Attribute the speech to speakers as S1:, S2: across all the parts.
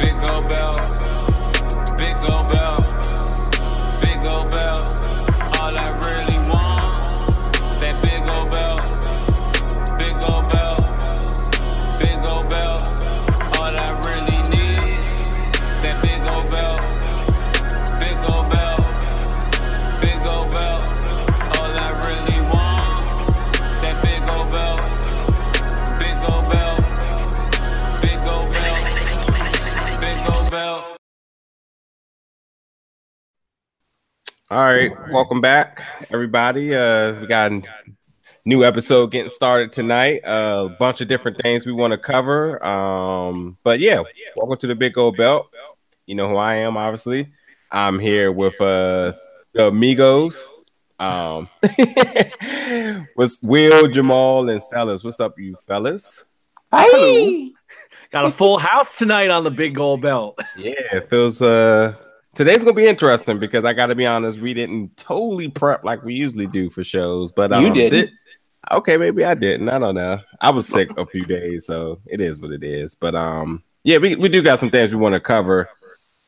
S1: Big old bell. All
S2: right, welcome back, everybody. Uh, we got a new episode getting started tonight. Uh, a bunch of different things we want to cover. Um, but yeah, welcome to the Big Old Belt. You know who I am, obviously. I'm here with uh the Amigos. Um, with Will, Jamal, and Sellers. What's up, you fellas?
S3: Hi.
S4: Got a full house tonight on the big gold belt.
S2: Yeah, it feels uh today's gonna be interesting because I gotta be honest, we didn't totally prep like we usually do for shows, but um,
S3: You didn't.
S2: did- okay, maybe I didn't. I don't know. I was sick a few days, so it is what it is. But um, yeah, we, we do got some things we want to cover.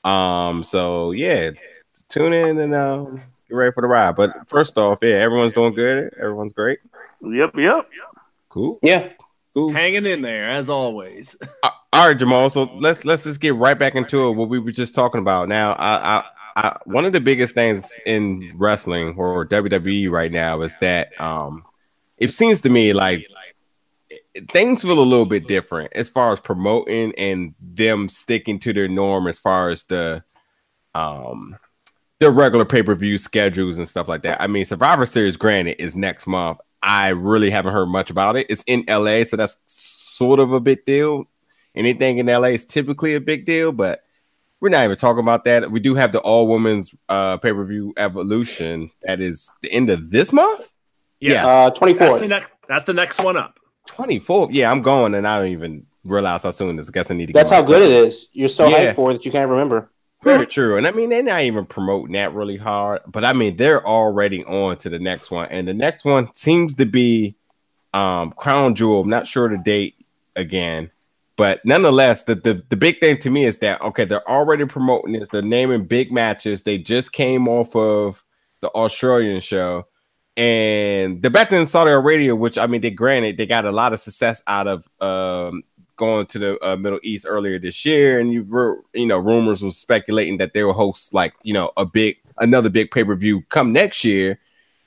S2: Um, so yeah, it's- tune in and um get ready for the ride. But first off, yeah, everyone's doing good. Everyone's great.
S5: Yep, yep.
S2: Cool.
S3: Yeah.
S2: Cool.
S4: Hanging in there as always.
S2: All right, Jamal. So let's let's just get right back into it. What we were just talking about. Now, I, I, I one of the biggest things in wrestling or WWE right now is that um, it seems to me like things feel a little bit different as far as promoting and them sticking to their norm as far as the um the regular pay-per-view schedules and stuff like that. I mean, Survivor Series, granted, is next month. I really haven't heard much about it. It's in LA, so that's sort of a big deal. Anything in LA is typically a big deal, but we're not even talking about that. We do have the all women's uh pay-per-view evolution that is the end of this month.
S4: Yes.
S3: Uh,
S4: that's,
S3: 24th.
S4: the next, that's the next one up.
S2: 24th. Yeah, I'm going and I don't even realize how soon this. I guess I need to
S3: That's
S2: get
S3: how good
S2: stuff.
S3: it is. You're so
S2: Yeah.
S3: hyped for it that you can't remember.
S2: Very true. And I mean, they're not even promoting that really hard, but I mean, they're already on to the next one. And the next one seems to be um Crown Jewel. I'm not sure the date again, but nonetheless, the, the, the big thing to me is that okay, they're already promoting this, they're naming big matches. They just came off of the Australian show. And they're back in Saudi Arabia, which I mean, they granted they got a lot of success out of um going to the uh, Middle East earlier this year, and you've ru- you know rumors was speculating that they will host like you know a big another big pay per view come next year.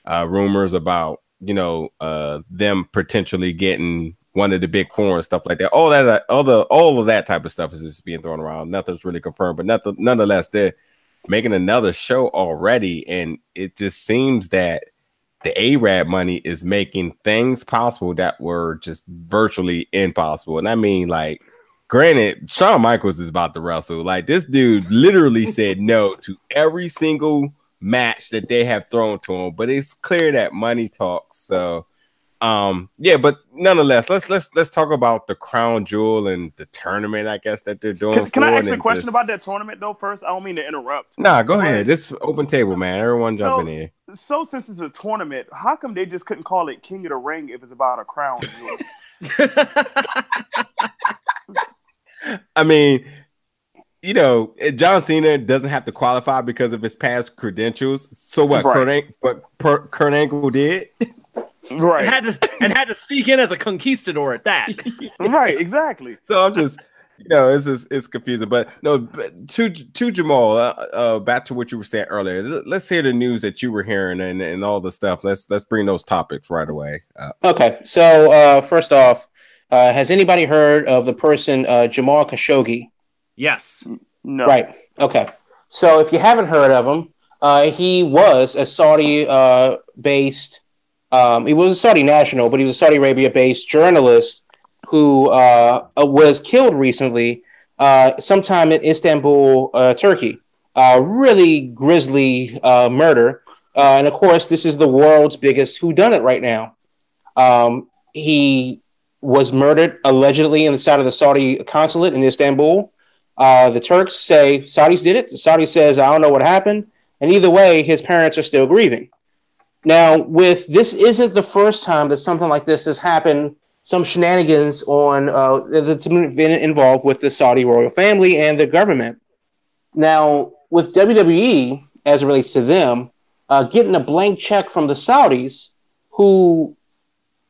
S2: Uh, rumors about you know uh them potentially getting one of the big four and stuff like that. All that all the all of that type of stuff is just being thrown around. Nothing's really confirmed, but nothing nonetheless they're making another show already, and it just seems that the Arab money is making things possible that were just virtually impossible. And I mean, like, granted, Shawn Michaels is about to wrestle. Like, this dude literally said no to every single match that they have thrown to him. But it's clear that money talks. So, um, yeah, but nonetheless, let's let's let's talk about the crown jewel and the tournament, I guess, that they're doing.
S5: Can, I ask a question
S2: just-
S5: about that tournament though? First, I don't mean to interrupt.
S2: Nah, go ahead. This open table, man. Everyone jumping in
S5: So-. So since it's a tournament, how come they just couldn't call it King of the Ring if it's about a crown? jewel?
S2: I mean, you know, eh, John Cena doesn't have to qualify because of his past credentials. So what?
S5: Right.
S2: Kurt Ang- but per- Kurt Angle did.
S4: and
S5: right,
S4: had to and had to sneak in as a conquistador at that.
S5: right, exactly.
S2: So I'm just, you know, it's just, it's confusing. But no, but to to Jamal, uh, uh, back to what you were saying earlier. Let's hear the news that you were hearing and, and all the stuff. Let's let's bring those topics right away. Uh,
S3: Okay. So, uh, first off, uh, has anybody heard of the person uh, Jamal Khashoggi?
S4: Yes.
S5: No,
S3: Right. Okay. So, if you haven't heard of him, uh, he was a Saudi uh, based, um, he was a Saudi national, but he was a Saudi Arabia based journalist who uh, uh, was killed recently uh, sometime in Istanbul, uh, Turkey. Uh, really grisly uh, murder. Uh, and of course, this is the world's biggest whodunit right now. Um, he was murdered allegedly inside of the Saudi consulate in Istanbul. Uh, the Turks say Saudis did it. The Saudi says I don't know what happened, and either way, his parents are still grieving. Now, with this isn't the first time that something like this has happened some shenanigans on uh, that's been involved with the Saudi royal family and the government. Now, with WWE, as it relates to them, uh, getting a blank check from the Saudis, who,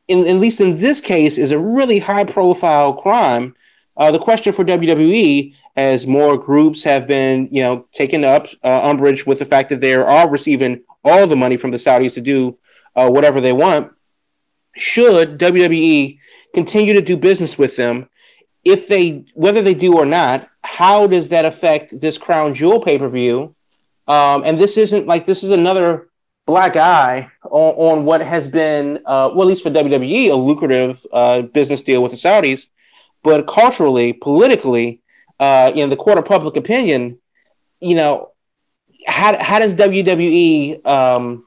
S3: in at least in this case, is a really high-profile crime. Uh, the question for WWE, as more groups have been, you know, taken up uh, umbrage with the fact that they are receiving all the money from the Saudis to do uh, whatever they want, should WWE continue to do business with them? If they, whether they do or not, how does that affect this Crown Jewel pay per view? Um, and this isn't like this is another black eye on, on what has been, uh, well, at least for WWE, a lucrative uh, business deal with the Saudis. But culturally, politically, uh, in the court of public opinion, you know, how, how does WWE, um,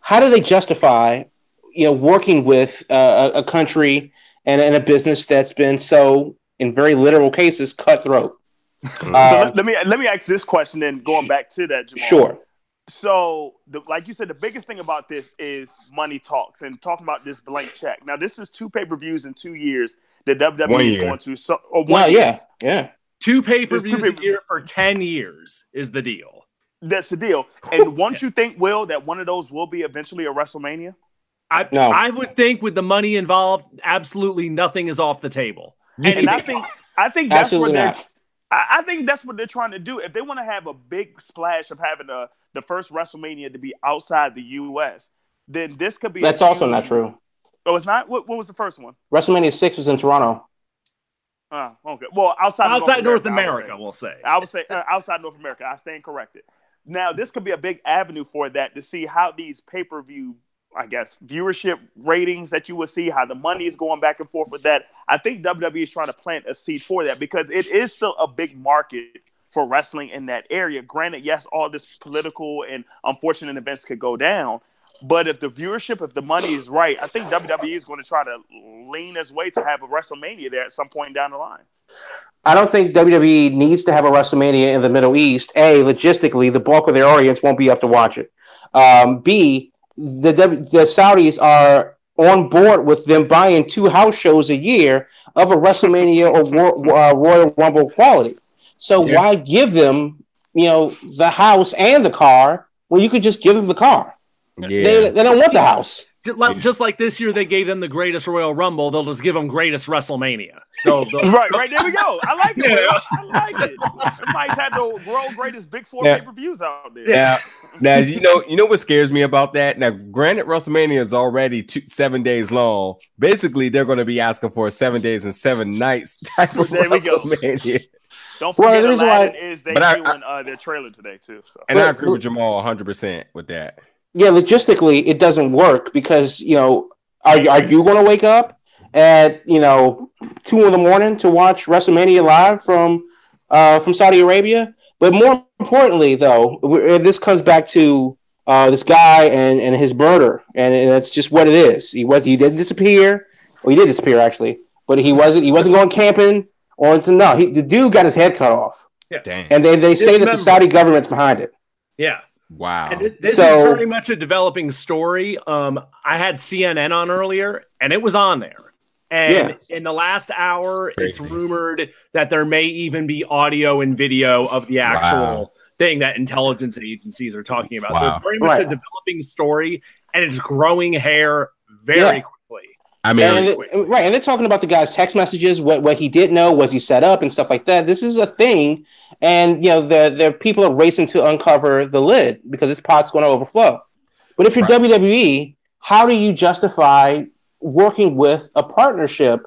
S3: how do they justify, you know, working with uh, a, a country and, and a business that's been so, in very literal cases, cutthroat?
S5: so
S3: Um,
S5: let, let me let me ask this question. Then going back to that, Jamal.
S3: Sure.
S5: So, the, like you said, the biggest thing about this is money talks and talking about this blank check. Now, this is two pay per views in two years that WWE
S2: One
S5: is going to. So, or one
S3: Well,
S5: year.
S3: yeah, yeah.
S4: Two pay per views a year for 10 years is the deal.
S5: That's the deal. And once you think, Will, that one of those will be eventually a WrestleMania.
S4: I,
S3: No.
S4: I would think with the money involved, absolutely nothing is off the table.
S5: And I think I think that's
S3: Absolutely
S5: what they're.
S3: not.
S5: I, I think that's what they're trying to do. If they want to have a big splash of having a, the first WrestleMania to be outside the U.S., then this could be.
S3: That's also not true.
S5: Oh, it's not. What, what was the first one?
S3: WrestleMania six was in Toronto.
S5: Uh, okay. Well, outside of
S4: Outside North
S5: would
S4: America,
S5: say.
S4: we'll say.
S5: I would say uh, outside North America. I stand corrected. Now, this could be a big avenue for that to see how these pay per view, I guess, viewership ratings that you will see, how the money is going back and forth with that. I think WWE is trying to plant a seed for that because it is still a big market for wrestling in that area. Granted, yes, all this political and unfortunate events could go down. But if the viewership, if the money is right, I think WWE is going to try to lean its way to have a WrestleMania there at some point down the line.
S3: I don't think WWE needs to have a WrestleMania in the Middle East. A, logistically, the bulk of their audience won't be up to watch it. Um, B, the the Saudis are on board with them buying two house shows a year of a WrestleMania or Ro- uh, Royal Rumble quality. So
S2: Yeah.
S3: why give them, you know, the house and the car when you could just give them the car?
S2: Yeah.
S3: They, they don't want the house.
S4: Like- Just like this year, they gave them the greatest Royal Rumble. They'll just give them greatest WrestleMania. They'll- they'll-
S5: Right, right there we go. I like it.
S4: Yeah.
S5: Will. I like it. Somebody's had the world greatest big four
S2: Yeah.
S5: pay per views out there.
S2: Now, now you know, you know what scares me about that. Now, granted, WrestleMania is already two, seven days long. Basically, they're going to be asking for a seven days and seven nights type of
S5: There we go.
S2: WrestleMania.
S5: Don't
S3: Well,
S5: forget
S3: the reason
S5: Aladdin
S3: why-
S5: is they
S2: But I-
S5: doing uh, their trailer today too. So
S2: And I agree with Jamal 100 percent with that.
S3: Yeah, logistically, it doesn't work because you know, are you, are you going to wake up at you know two in the morning to watch WrestleMania live from uh, from Saudi Arabia? But more importantly, though, this comes back to uh, this guy and, and his murder, and that's just what it is. He was he didn't disappear, or he did disappear actually, but he wasn't he wasn't going camping or some, no. He, the dude got his head cut off,
S2: Damn.
S3: and they they say that the Saudi government's behind it.
S4: yeah.
S2: Wow.
S4: And it- this
S3: So-
S4: is very much a developing story. Um, I had CNN on earlier, and it was on there. And in the last hour, it's rumored that there may even be audio and video of the actual
S2: Wow.
S4: thing that intelligence agencies are talking about. So it's very much a developing story, and it's growing hair very
S3: Yeah.
S4: quickly.
S2: I mean,
S3: and it- right, and they're talking about the guy's text messages, what what he did know, was he set up and stuff like that. This is a thing, and you know the the people are racing to uncover the lid because this pot's going to overflow. But if you're
S2: Right.
S3: WWE, how do you justify working with a partnership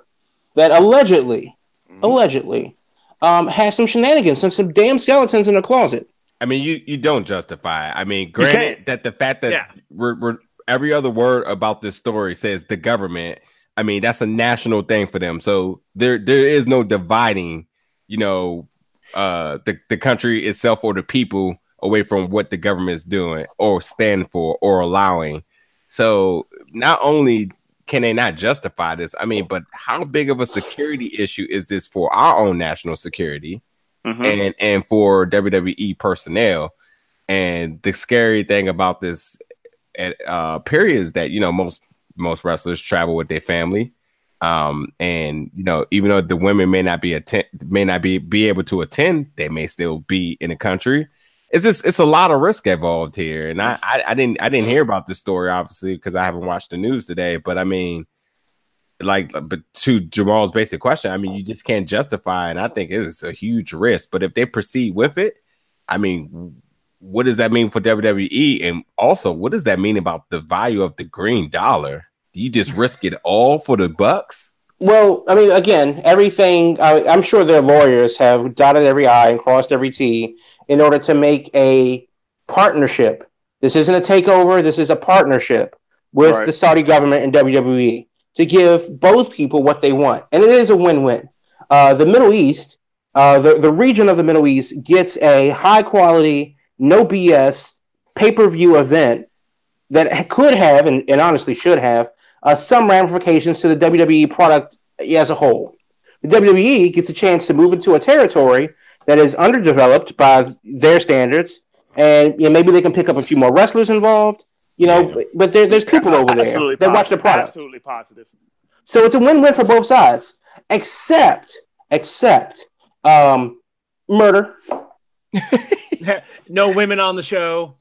S3: that allegedly,
S2: Mm-hmm.
S3: allegedly, um, has some shenanigans and some damn skeletons in the closet?
S2: I mean, you you don't justify. I mean, granted that the fact that
S4: Yeah.
S2: we're, we're every other word about this story says the government. I mean, that's a national thing for them. So there there is no dividing, you know, uh the, the country itself or the people away from what the government is doing or stand for or allowing. So not only can they not justify this, I mean, but how big of a security issue is this for our own national security?
S5: Mhm.
S2: and and for WWE personnel. And the scary thing about this at, uh, period is that you know most most wrestlers travel with their family, Um, and you know, even though the women may not be attend, may not be be able to attend, they may still be in the country. It's just it's a lot of risk involved here, and I I, I didn't I didn't hear about this story obviously because I haven't watched the news today. But I mean, like, but to Jamal's basic question, I mean, you just can't justify, and I think it's a huge risk. But if they proceed with it, I mean, what does that mean for WWE? And also, what does that mean about the value of the green dollar? Do you just risk it all for the bucks?
S3: Well, I mean, again, everything. I, I'm sure their lawyers have dotted every I and crossed every T in order to make a partnership. This isn't a takeover. This is a partnership with
S5: Right.
S3: the Saudi government and WWE to give both people what they want, and it is a win-win. Uh, the Middle East, uh, the the region of the Middle East, gets a high quality, no BS pay-per-view event that could have and, and honestly should have uh, some ramifications to the WWE product as a whole. The WWE gets a chance to move into a territory that is underdeveloped by their standards, and you know, maybe they can pick up a few more wrestlers involved. You know,
S2: Yeah.
S3: but there, there's people over there
S5: Absolutely
S3: that watch
S5: positive.
S3: the product.
S5: Absolutely positive.
S3: So it's a win-win for both sides, except except um, murder.
S4: no women on the show.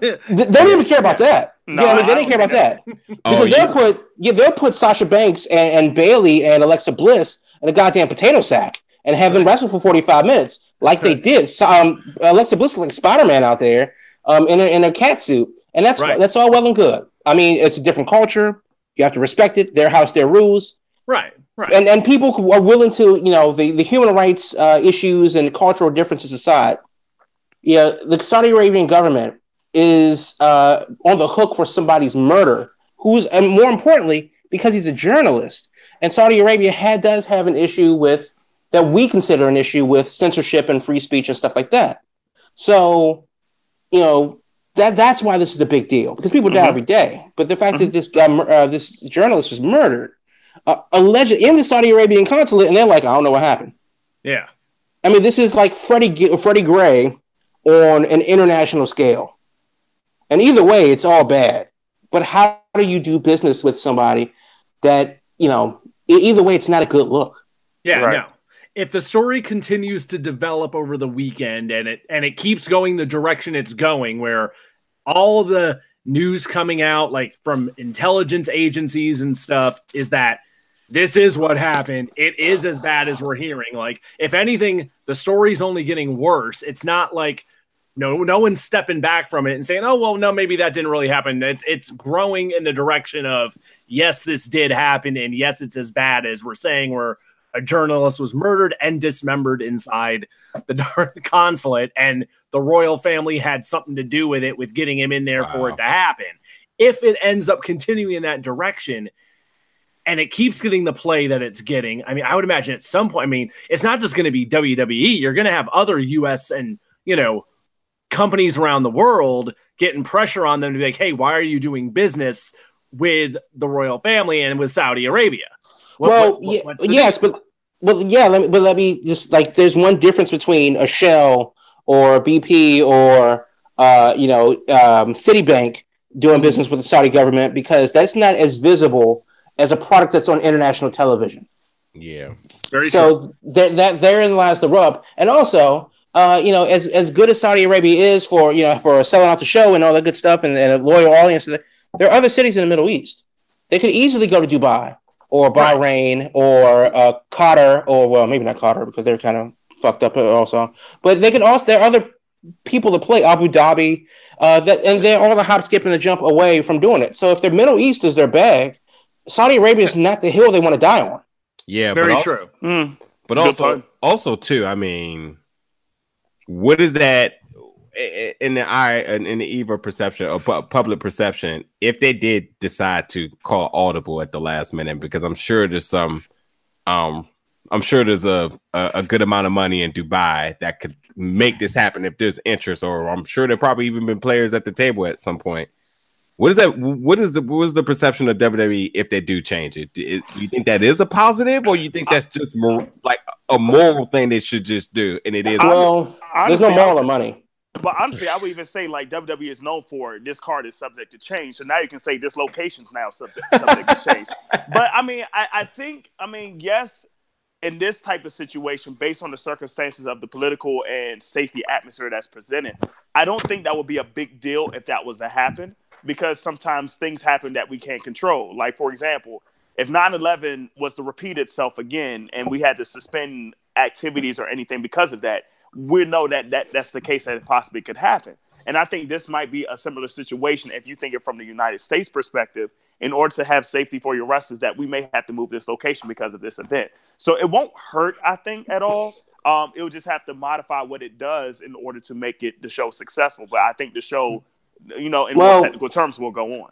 S3: Th- They don't even care about that.
S5: No,
S3: yeah, I mean, they
S5: I
S3: didn't care about that.
S2: Oh,
S3: Because they'll put yeah, they'll put Sasha Banks and, and Bayley and Alexa Bliss in a goddamn potato sack and have them wrestle for 45 minutes like they did. So, um, Alexa Bliss is like Spider-Man out there um, in, a, in a cat suit. And that's
S4: Right.
S3: that's all well and good. I mean, it's a different culture. You have to respect it. Their house, their rules.
S4: Right, right.
S3: And and people who are willing to, you know, the, the human rights uh, issues and cultural differences aside, yeah, the Saudi Arabian government is uh, on the hook for somebody's murder. Who's and more importantly, because he's a journalist, and Saudi Arabia had does have an issue with that we consider an issue with censorship and free speech and stuff like that. So, you know, that that's why this is a big deal because people die
S5: Mhm.
S3: every day. But the fact that this guy, uh, this journalist, was murdered, uh, alleged in the Saudi Arabian consulate, and they're like, I don't know what happened.
S4: yeah.
S3: I mean, this is like Freddie Freddie Gray on an international scale. And either way, it's all bad. But how do you do business with somebody that you know? Either way, it's not a good look.
S4: Yeah,
S5: Right.
S4: no. If the story continues to develop over the weekend and it and it keeps going the direction it's going, where all the news coming out, like from intelligence agencies and stuff, is that this is what happened. It is as bad as we're hearing. Like, if anything, the story's only getting worse. It's not like no, no one's stepping back from it and saying, "Oh, well, no, maybe that didn't really happen." It's it's growing in the direction of yes, this did happen, and yes, it's as bad as we're saying. Where a journalist was murdered and dismembered inside the consulate, and the royal family had something to do with it, with getting him in there for it to happen. If it ends up continuing in that direction, and it keeps getting the play that it's getting, I mean, I would imagine at some point, I mean, it's not just going to be WWE. You're going to have other U.S. and you know companies around the world getting pressure on them to be like, hey, why are you doing business with the royal family and with Saudi Arabia? What-
S3: well,
S4: what- what-
S3: yes, but well, yeah. Let me, but let me just like. There's one difference between a Shell or BP or uh, you know um, Citibank doing
S4: Mhm.
S3: business with the Saudi government because that's not as visible as a product that's on international television.
S2: Yeah.
S4: Very
S3: so there, that therein lies the rub. And also, uh, you know, as as good as Saudi Arabia is for you know for selling out the show and all that good stuff and, and a loyal audience, there are other cities in the Middle East. They could easily go to Dubai or
S4: Right.
S3: Bahrain or uh, Qatar or well, maybe not Qatar because they're kind of fucked up also. But they could also there are other people to play Abu Dhabi uh, that and they're all the hop, skip, and the jump away from doing it. So if the Middle East is their bag, Saudi Arabia is not the hill they want to die on.
S2: Yeah.
S4: Very
S2: but al-
S4: true.
S5: Mm.
S2: But
S5: Good
S2: also,
S5: point.
S2: also too. I mean, what is that i- i- in the eye in in the eve of perception or pu- public perception? If they did decide to call audible at the last minute, because I'm sure there's some, um, I'm sure there's a, a a good amount of money in Dubai that could make this happen if there's interest, or I'm sure there probably even been players at the table at some point. What is that? What is the what is the perception of WWE if they do change it? Do you think that is a positive, or you think that's just more like a moral thing they should just do? And it is.
S3: Well, there's no
S5: Honestly,
S3: moral or money.
S5: but honestly, I would even say like WWE is known for this card is subject to change. So now you can say this location's now subject subject to change. But I mean, I, I think I mean yes, in this type of situation, based on the circumstances of the political and safety atmosphere that's presented, I don't think that would be a big deal if that was to happen because sometimes things happen that we can't control. Like, for example, if 9 11 was to repeat itself again and we had to suspend activities or anything because of that, we know that, that that's the case that it possibly could happen. And I think this might be a similar situation if you think it from the United States perspective. In order to have safety for your wrestlers, that we may have to move this location because of this event. So it won't hurt, I think, at all. Um, it will just have to modify what it does in order to make it the show successful. But I think the show, you know, in
S3: Well-
S5: more technical terms, will go on.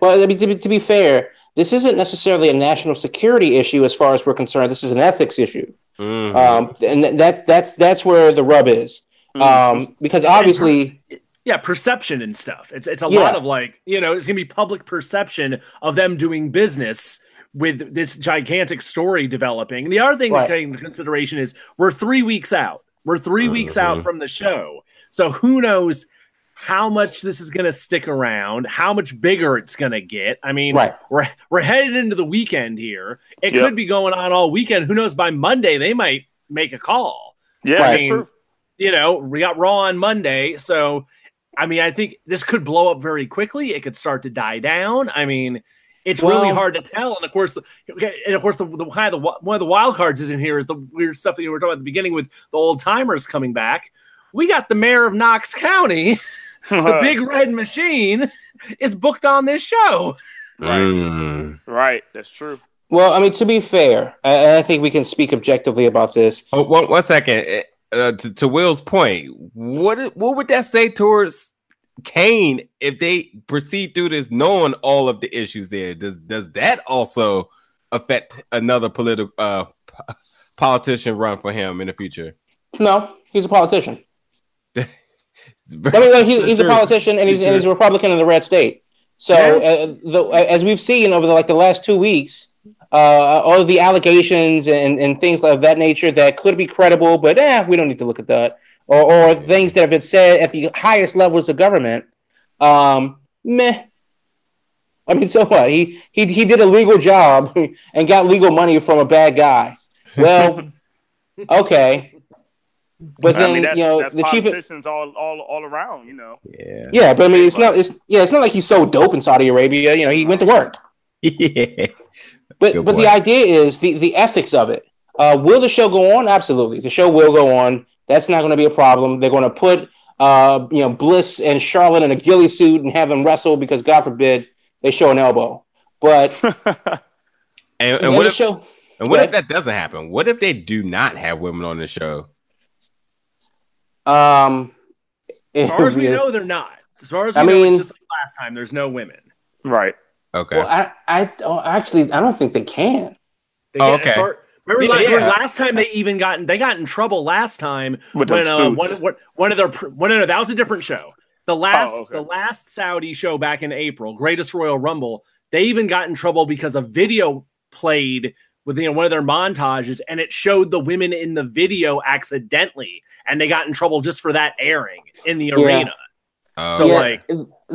S3: Well, I mean, to be, to be fair, this isn't necessarily a national security issue as far as we're concerned. This is an ethics issue,
S2: Mhm.
S3: um, and that that's that's where the rub is.
S5: Mm-hmm.
S3: Um, because obviously,
S4: yeah, perception and stuff. It's it's a
S3: Yeah.
S4: lot of like, you know, it's gonna be public perception of them doing business with this gigantic story developing. And the other thing
S3: Right.
S4: to take into consideration is we're three weeks out. We're 3 weeks out
S2: Mhm.
S4: from the show. So who knows how much this is gonna stick around, how much bigger it's gonna get. I mean,
S3: right?
S4: we're we're headed into the weekend here. It
S5: Yep.
S4: could be going on all weekend. Who knows? By Monday, they might make a call
S5: Yeah.
S4: I mean, you know, we got Raw on Monday, so I mean, I think this could blow up very quickly. It could start to die down. I mean, it's really hard to tell. And of course, and of course, the, the kind of the one of the wild cards is in here is the weird stuff that you were talking about at the beginning with the old timers coming back. We got the mayor of Knox County, the big red machine, is booked on this show.
S5: Right.
S2: Mm.
S5: right. That's true.
S3: Well, I mean, to be fair, I, I think we can speak objectively about this.
S2: Oh, one, one second. Uh, to, to Will's point, what what would that say towards Kane if they proceed through this knowing all of the issues there? Does does that also affect another political uh p- politician run for him in the future?
S3: No, he's a politician. I mean, like, he's, he's a politician and he's, and he's a Republican in the red state. So, uh, the, as we've seen over the, like the last two weeks, uh, all of the allegations and, and things of that nature that could be credible, but eh, we don't need to look at that, or, or things that have been said at the highest levels of government, um, meh. I mean, so what? He he he did a legal job and got legal money from a bad guy. Well, okay, but then
S5: I mean, that's,
S3: you know
S5: that's
S3: the chief.
S5: politicians all, all, all around. You know.
S2: Yeah.
S3: Yeah, but I mean, it's not. It's yeah, it's not like he's so dope in Saudi Arabia. You know, he went to work.
S2: yeah.
S3: But
S2: Good
S3: but
S2: point.
S3: the idea is the the ethics of it. Uh, will the show go on? Absolutely, the show will go on. That's not going to be a problem. They're going to put uh, you know Bliss and Charlotte in a ghillie suit and have them wrestle because God forbid they show an elbow. But
S2: And,
S3: and
S2: and what if
S3: show?
S2: and what if that doesn't happen? What if they do not have women on the show?
S3: Um,
S4: As far as we know, they're not. As far as we
S3: I
S4: know,
S3: mean-
S4: it's just like last time. There's no women.
S5: right.
S2: Okay.
S3: Well, I I don't, actually I don't think they can.
S4: They
S2: Oh,
S4: get-
S2: okay.
S4: far- remember
S2: Yeah,
S4: last, last time they even got they got in trouble last time
S5: With
S4: when
S5: them
S4: uh, one, one, one of their one no, no, that was a different show. The last
S5: Oh, okay.
S4: the last Saudi show back in April, Greatest Royal Rumble, they even got in trouble because a video played with you know one of their montages and it showed the women in the video accidentally and they got in trouble just for that airing in the
S3: Yeah.
S4: arena.
S2: Uh,
S4: So, like-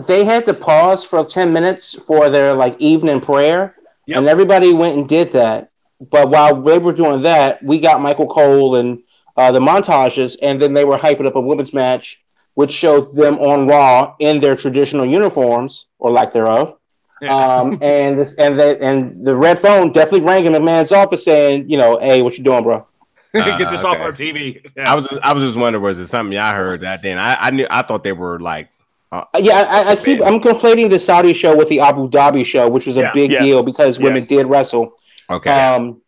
S3: they had to pause for ten minutes for their like evening prayer,
S4: Yep.
S3: and everybody went and did that. But while they were doing that, we got Michael Cole and uh, the montages, and then they were hyping up a women's match, which showed them on Raw in their traditional uniforms or lack thereof. Um, and this and the and the red phone definitely rang in the man's office saying, you know, hey, what you doing, bro?
S4: Get this
S2: Uh,
S4: off our TV. Yeah.
S2: I was just, I was just wondering was it something y'all heard that then I I knew I thought they were like uh,
S3: Uh, Yeah, I, I- I keep I'm conflating the Saudi show with the Abu Dhabi show, which was a
S4: Yeah.
S3: big
S5: Yes.
S3: deal because women
S5: Yes.
S3: did wrestle.
S2: okay
S3: Um,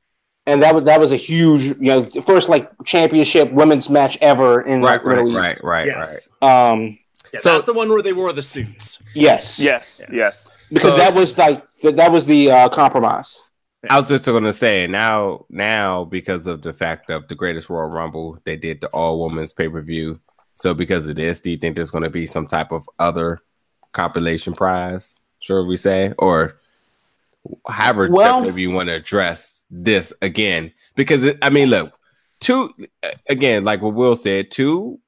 S3: and that was that was a huge, you know, first like championship women's match ever in
S2: right
S3: the
S2: right
S3: Middle
S2: right
S3: East.
S2: right
S4: yes.
S2: right
S3: Um,
S4: Yeah,
S2: So-
S4: that's the one where they wore the suits.
S3: yes,
S5: Yes.
S4: Yes.
S3: Because
S2: So-
S3: that was like that, that was the uh, compromise.
S2: I was just gonna say now now because of the fact of the greatest Royal Rumble they did the all women's pay per view. So because of this, do you think there's gonna be some type of other compilation prize? Sure, we say or however
S3: Well-
S2: maybe you want to address this again because it, I mean look two again like what Will said two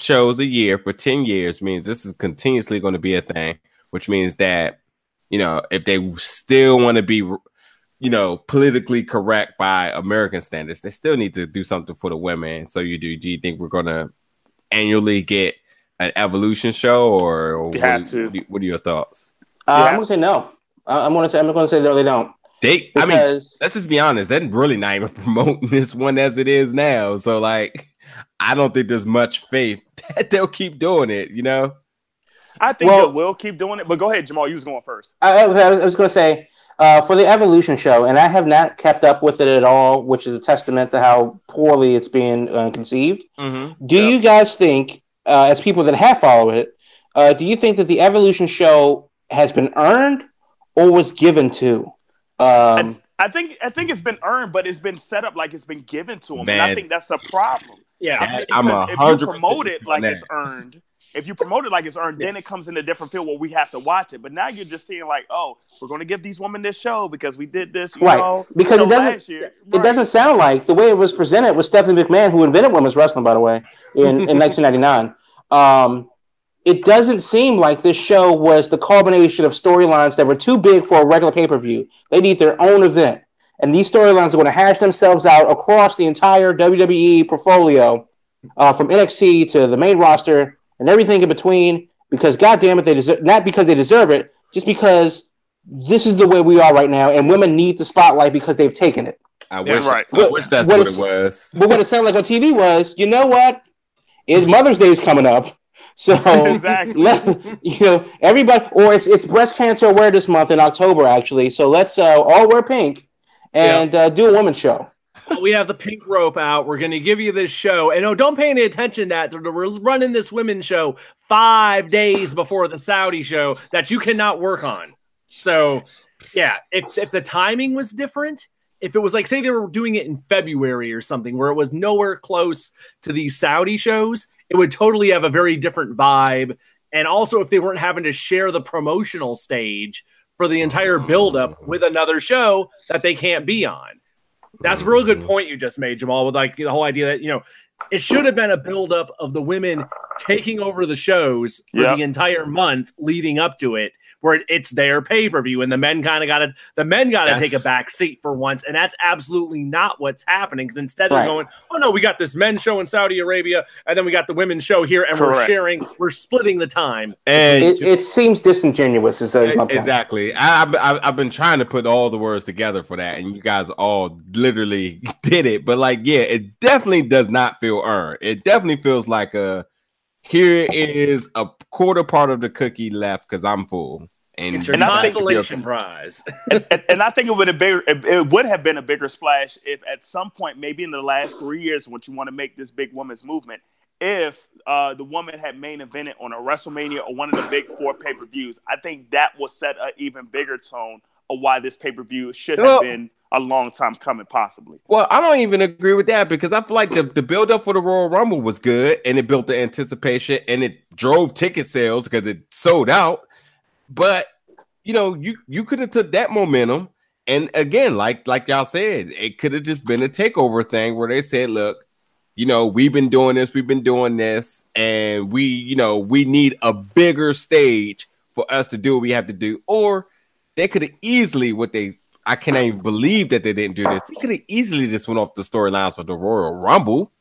S2: shows a year for 10 years means this is continuously going to be a thing, which means that, you know, if they still want to be, you know, politically correct by American standards, they still need to do something for the women. So you do, do you think we're going to annually get an evolution show or, or
S5: You
S2: what,
S5: have
S2: are-
S5: to.
S2: what are what are your thoughts?
S3: Uh,
S5: Yeah.
S3: I'm gonna say no. I- I'm gonna say I'm gonna say no. They don't
S2: They, I mean, let's just be honest, they're really not even promoting this one as it is now. So, like, I don't think there's much faith that they'll keep doing it, you know?
S5: I think
S3: Well-
S5: they will keep doing it. But go ahead, Jamal. You was going first.
S3: I, I was- going to say uh, for the Evolution show, and I have not kept up with it at all, which is a testament to how poorly it's being uh, conceived.
S2: Mm-hmm.
S3: Do
S5: Yeah.
S3: you guys think, uh, as people that have followed it, uh, do you think that the Evolution show has been earned or was given to? Um,
S5: I, I think I think it's been earned, but it's been set up like it's been given to them. And I think that's the problem.
S4: Yeah,
S2: That- I'm a
S5: if you
S2: hundred
S5: promote it like
S2: on
S5: it's earned, if you promote it like it's earned, then it comes in a different field where we have to watch it. But now you're just seeing like, oh, we're going to give these women this show because we did this, you
S3: Right.
S5: know,
S3: Because it doesn't-
S5: year.
S3: It doesn't sound like the way it was presented was Stephanie McMahon, who invented women's wrestling, by the way, in, in 1999. Um, it doesn't seem like this show was the culmination of storylines that were too big for a regular pay per view. They need their own event. And these storylines are going to hash themselves out across the entire WWE portfolio, uh, from NXT to the main roster and everything in between. Because, God damn it, they deserve not because they deserve it, just because this is the way we are right now, and women need the spotlight because they've taken it.
S2: I
S4: Yeah,
S2: wish,
S5: right.
S2: I wish that's
S3: What
S2: what,
S3: is-
S2: it was.
S3: But what it sounded like on TV was, you know what? It's Mother's Day is coming up, so
S5: Exactly.
S3: let, you know everybody. Or it's it's Breast Cancer Awareness Month in October, actually. So let's uh, all wear pink and uh, do a women's show.
S4: We have the pink rope out. We're going to give you this show. And oh, don't pay any attention to that. We're running this women's show five days before the Saudi show that you cannot work on. So, yeah, if, if the timing was different, if it was like, say, they were doing it in February or something where it was nowhere close to these Saudi shows, it would totally have a very different vibe. And also, if they weren't having to share the promotional stage for the entire buildup with another show that they can't be on. That's a real good point you just made, Jamal, with like the whole idea that, you know, it should have been a buildup of the women taking over the shows for
S5: Yep.
S4: the entire month leading up to it, where it's their pay per view, and the men kind of got to the men got to
S2: That's-
S4: take a back seat for once, and that's absolutely not what's happening. Because instead
S3: Right.
S4: they're going, oh no, we got this men's show in Saudi Arabia, and then we got the women's show here, and we're sharing, we're splitting the time.
S2: And
S3: It, it seems disingenuous. Is, is
S2: exactly, I, I've, I've I've been trying to put all the words together for that, and you guys all literally did it. But like, yeah, it definitely does not feel earned. It definitely feels like a here is a quarter part of the cookie left because I'm full. And,
S4: It's your
S5: And I think-
S4: consolation prize.
S5: and, and I think it would have bigger. It, it would have been a bigger splash if, at some point, maybe in the last three years, when you want to make this big women's movement, if uh, the woman had main evented on a WrestleMania or one of the big four pay per views, I think that will set an even bigger tone of why this pay per view should have been a long time coming, possibly.
S2: Well, I don't even agree with that because I feel like the, the build up for the Royal Rumble was good and it built the anticipation and it drove ticket sales because it sold out. But you know, you you could have took that momentum and again, like like y'all said, it could have just been a takeover thing where they said, "Look, you know, we've been doing this, we've been doing this, and we, you know, we need a bigger stage for us to do what we have to do." Or they could have easily what they I can't even believe that they didn't do this. They could have easily just went off the storylines of the Royal Rumble.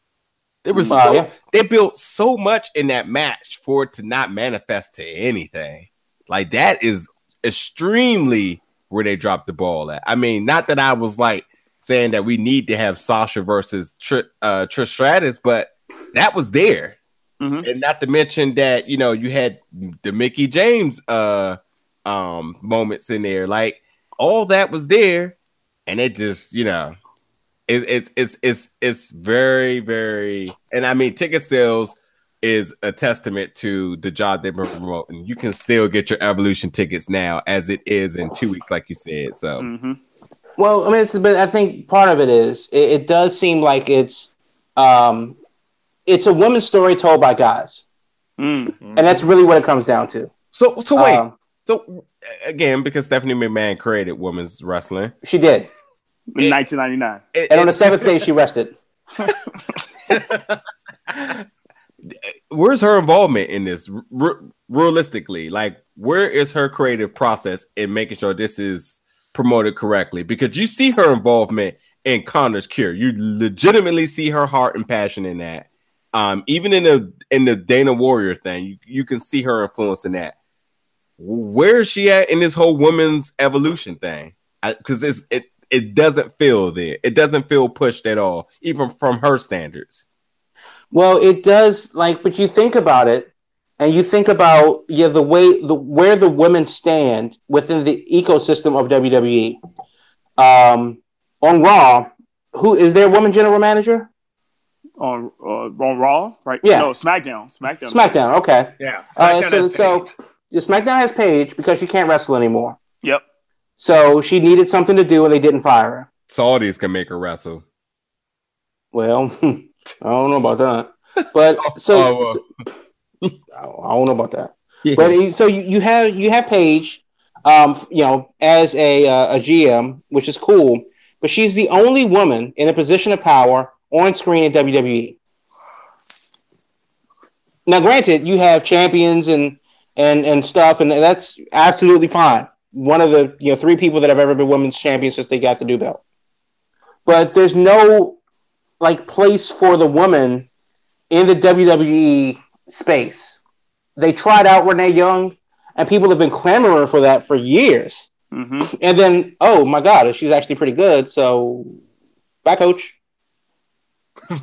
S2: There was
S3: Uh,
S2: so they built so much in that match for it to not manifest to anything. Like that is extremely where they dropped the ball at. I mean, not that I was like saying that we need to have Sasha versus Tr- uh, Trish Stratus, but that was there.
S5: Mhm.
S2: And not to mention that you know you had the Mickie James uh um moments in there, like all that was there, and it just you know it, it's it's it's it's very very and I mean ticket sales is a testament to the job they've been promoting. You can still get your evolution tickets now as it is in two weeks, like you said. So
S5: hmm
S3: Well, I mean, it's but I think part of it is it, it does seem like it's um, it's a woman's story told by guys,
S5: Mm.
S3: and that's really what it comes down to.
S2: so so wait.
S3: Um,
S2: so again, because Stephanie McMahon created women's wrestling,
S3: she did,
S5: In 1999.
S2: it-
S3: and on the seventh day, she rested.
S2: where's her involvement in this r- realistically? Like, where is her creative process in making sure this is promoted correctly? Because you see her involvement in Connor's cure. You legitimately see her heart and passion in that. Um, even in the in the Dana Warrior thing, you, you can see her influence in that. Where is she at in this whole women's evolution thing? Because it's it it doesn't feel there. It doesn't feel pushed at all, even from her standards.
S3: Well, it does. Like, but you think about it, and you think about yeah the way the where the women stand within the ecosystem of WWE. Um, on Raw, who is their woman general manager?
S5: on uh, on Raw, right?
S3: Yeah.
S5: No, SmackDown. SmackDown.
S3: SmackDown. Okay.
S4: Yeah.
S3: Uh, so so
S4: Paige.
S3: the SmackDown has Paige because she can't wrestle anymore.
S5: Yep.
S3: So she needed something to do, and they didn't fire her.
S2: Saudis can make her wrestle.
S3: Well, I don't know about that. But so,
S2: Oh,
S3: so- I don't know about that. But so you, you have you have Paige, um, you know, as a uh, a GM, which is cool. But she's the only woman in a position of power on screen in WWE. Now, granted, you have champions and and and stuff, and that's absolutely fine. One of the you know three people that have ever been women's champions since they got the new belt. But there's no like place for the woman in the WWE space. They tried out Renee Young, and people have been clamoring for that for years.
S5: hmm
S3: And then, oh my God, she's actually pretty good. So, bye, coach.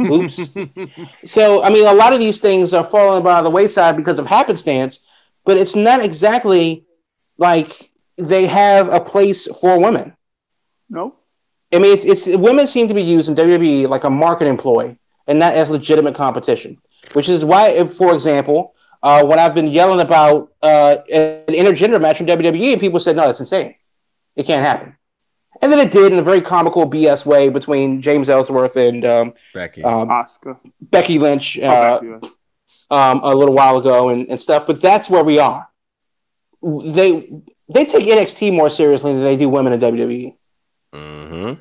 S3: Oops. so, I mean, a lot of these things are falling by the wayside because of happenstance, but it's not exactly like they have a place for women.
S5: No.
S3: I mean, it's, it's women seem to be used in WWE like a market employee and not as legitimate competition, which is why, if, for example, uh, when I've been yelling about uh, an intergender match in WWE, and people said, no, that's insane. It can't happen. And then it did in a very comical BS way between James Ellsworth and um,
S2: Becky.
S3: um,
S5: Oscar.
S3: Becky Lynch
S5: Oh,
S3: uh,
S5: Becky.
S3: Um, a little while ago and, and stuff. But that's where we are. They they take NXT more seriously than they do women in WWE,
S2: mm-hmm.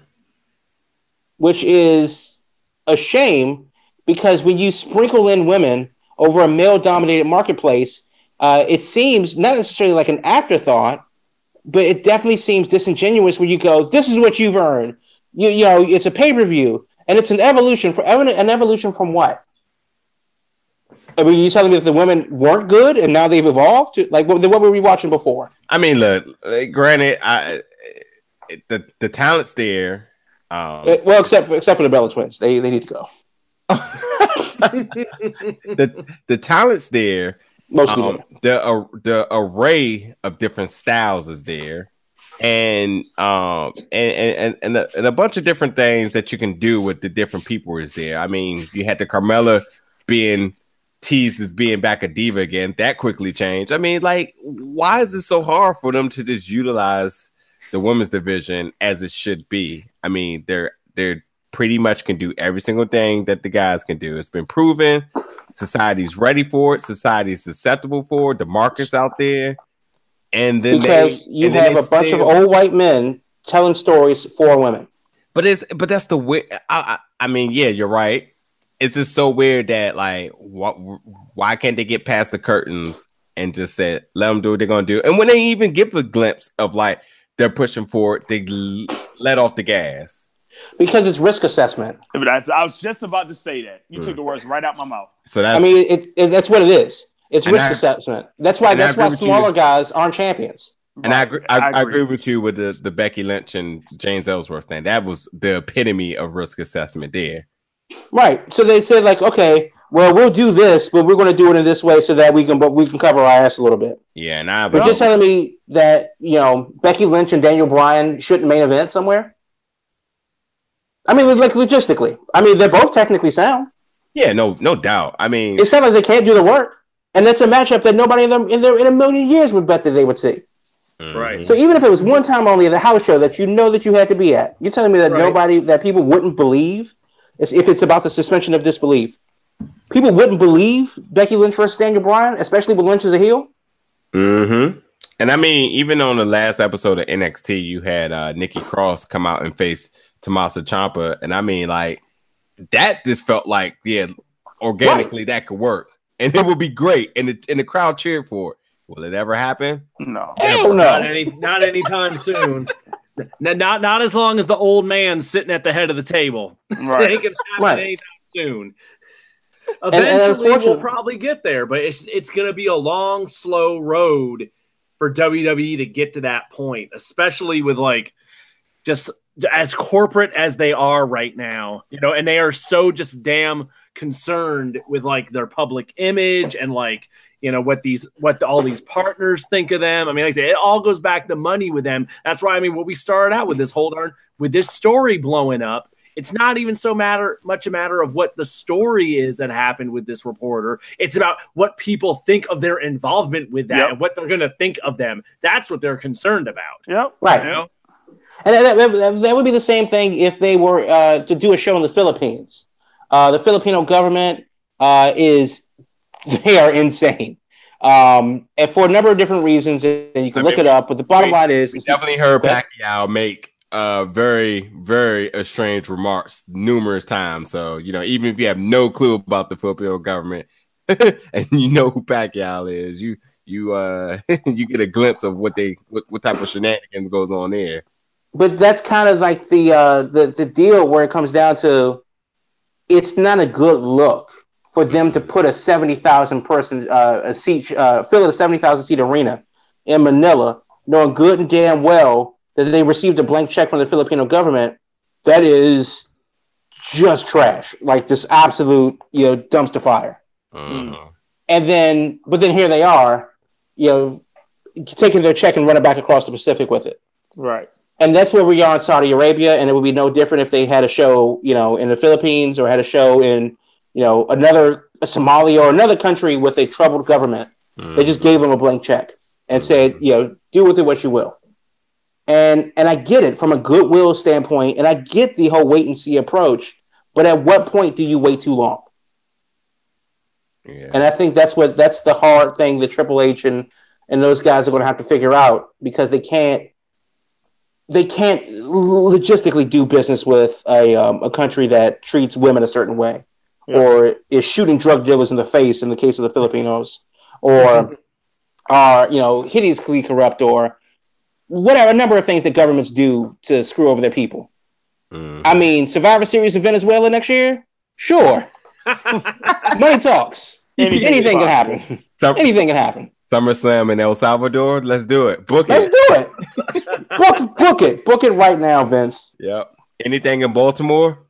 S3: which is a shame because when you sprinkle in women over a male dominated marketplace, uh, it seems not necessarily like an afterthought, but it definitely seems disingenuous when you go, "This is what you've earned." You you know, it's a pay per view and it's an evolution for an evolution from what? I mean, you telling me that the women weren't good and now they've evolved? Like, what, what were we watching before?
S2: I mean, look. Granted, I the the talent's there. Um,
S3: Uh, well, except except for the Bella Twins, they they need to go.
S2: the the talent's there.
S3: Mostly
S2: Um, the uh, the array of different styles is there, and um and and and a, and a bunch of different things that you can do with the different people is there. I mean, you had the Carmella being teased as being back a diva again. That quickly changed. I mean, like, why is it so hard for them to just utilize the women's division as it should be? I mean, they're they're pretty much can do every single thing that the guys can do. It's been proven. Society's ready for it. Society's susceptible for it. The market's out there, and then
S3: Because
S2: they,
S3: you have a bunch of old white men telling stories for women.
S2: But it's but that's the way. I, I I mean, yeah, you're right. It's just so weird that like, what? Why can't they get past the curtains and just say, let them do what they're gonna do? And when they even give a glimpse of like they're pushing forward, they l- let off the gas.
S3: Because it's risk assessment.
S5: But that's- I was just about to say that. You
S2: Mm.
S5: took the words right out my mouth.
S2: So that's
S3: I mean, it, it, that's what it is. It's risk
S2: I-
S3: assessment. That's why that's why
S2: with you.
S3: smaller guys aren't champions.
S2: And I agree, I, I agree with you with the, the Becky Lynch and James Ellsworth thing. That was the epitome of risk assessment there.
S3: Right. So they said like, okay, well, we'll do this, but we're going to do it in this way so that we can, but we can cover our ass a little bit.
S2: Yeah, and I
S3: But you're telling me that you know Becky Lynch and Daniel Bryan shouldn't main event somewhere? I mean, like logistically. I mean, they're both technically sound.
S2: yeah, no, no doubt. I mean,
S3: It's not like they can't do the work, and that's a matchup that nobody in them in their in a million years would bet that they would see.
S4: Right.
S2: mhm.
S3: So even if it was one time only at the house show that you know that you had to be at, you're telling me that
S4: Right.
S3: nobody that people wouldn't believe is if it's about the suspension of disbelief. People wouldn't believe Becky Lynch versus Daniel Bryan, especially with Lynch as a heel.
S2: Mm-hmm. And I mean, even on the last episode of NXT, you had uh Nikki Cross come out and face Tommaso Ciampa, and I mean, like that just felt like, yeah, organically that could work. and it would be great, and the, and the crowd cheered for it. Will it ever happen?
S5: No.
S3: Hell
S4: Not
S3: no.
S4: any, not anytime soon. Not not as long as the old man sitting at the head of the table.
S5: Right.
S4: ain't gonna happen
S3: Right.
S4: anytime soon.
S3: and
S4: Eventually, we'll probably get there, but it's it's gonna be a long, slow road for WWE to get to that point, especially with like just as corporate as they are right now, you know, and they are so just damn concerned with like their public image and like you know what these what all these partners think of them. I mean, like I say, it all goes back to money with them. That's why I mean, what we started out with this whole darn with this story blowing up. It's not even so matter much a matter of what the story is that happened with this reporter. It's about what people think of their involvement with that
S5: Yep.
S4: and what they're going to think of them. That's what they're concerned about.
S5: Yep.
S3: Right.
S4: You know?
S3: And that, that, that would be the same thing if they were uh, to do a show in the Philippines. Uh, the Filipino government uh, is they are insane, um, and for a number of different reasons, and you can
S2: I
S3: look
S2: mean,
S3: it up. But the bottom
S2: we-
S3: line is,
S2: We definitely heard Pacquiao make uh very very estranged remarks numerous times. So you know, even if you have no clue about the Filipino government and you know who Pacquiao is, you you uh you get a glimpse of what they what, what type of shenanigans goes on there.
S3: but that's kind of like the uh, the the deal where it comes down to it's not a good look for them to put a seventy thousand person uh, a seat uh, fill a seventy thousand seat arena in Manila, knowing good and damn well that they received a blank check from the Filipino government. That is just trash, like just absolute you know dumpster fire.
S2: Mhm.
S3: And then, but then here they are, you know, taking their check and running back across the Pacific with it
S5: Right.
S3: and that's where we are in Saudi Arabia, and it would be no different if they had a show, you know, in the Philippines or had a show in, you know, another Somalia or another country with a troubled government. They just gave them a blank check and said, you know, do with it what you will. And and I get it from a goodwill standpoint, and I get the whole wait and see approach. But at what point do you wait too long?
S2: Yeah.
S3: And I think that's what that's the hard thing that Triple H and and those guys are going to have to figure out because they can't they can't logistically do business with a um, a country that treats women a certain way
S5: Yeah.
S3: or is shooting drug dealers in the face in the case of the Filipinos or are you know hideously corrupt or whatever a number of things that governments do to screw over their people.
S2: Mhm.
S3: I mean, Survivor Series in Venezuela next year, sure, money talks.
S5: Anything
S3: Anything can happen. Anything can happen.
S2: SummerSlam in El Salvador. Let's do it. Book it.
S3: Let's do it. book, book it. Book it right now, Vince.
S2: Yep. Anything in Baltimore?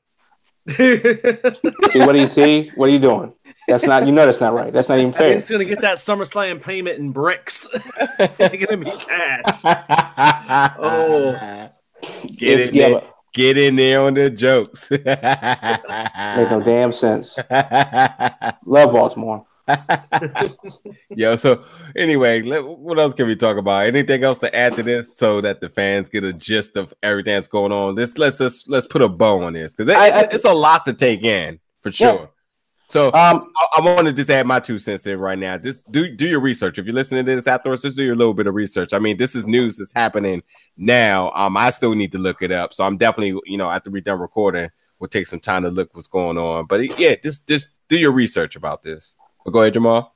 S3: See what do you see? What are you doing? That's not. You know that's not right. That's not even fair.
S4: Vince gonna get that SummerSlam payment in bricks. it's gonna be cash. Oh.
S2: Get
S3: It's-
S2: in
S3: yeah,
S2: there. Get in there on the jokes.
S3: make no damn sense. Love Baltimore.
S2: Yo, so anyway, let, what else can we talk about? Anything else to add to this so that the fans get a gist of everything that's going on? This let's just let's put a bow on this because
S3: I- I-
S2: it's a lot to take in for sure. So
S3: Um,
S2: I, I want to just add my two cents in right now. Just do do your research. If you're listening to this afterwards, just do your little bit of research. I mean, this is news that's happening now. Um, I still need to look it up, so I'm definitely you know after we're done recording, we'll take some time to look what's going on. But yeah, just just do your research about this. Go ahead, Jamal.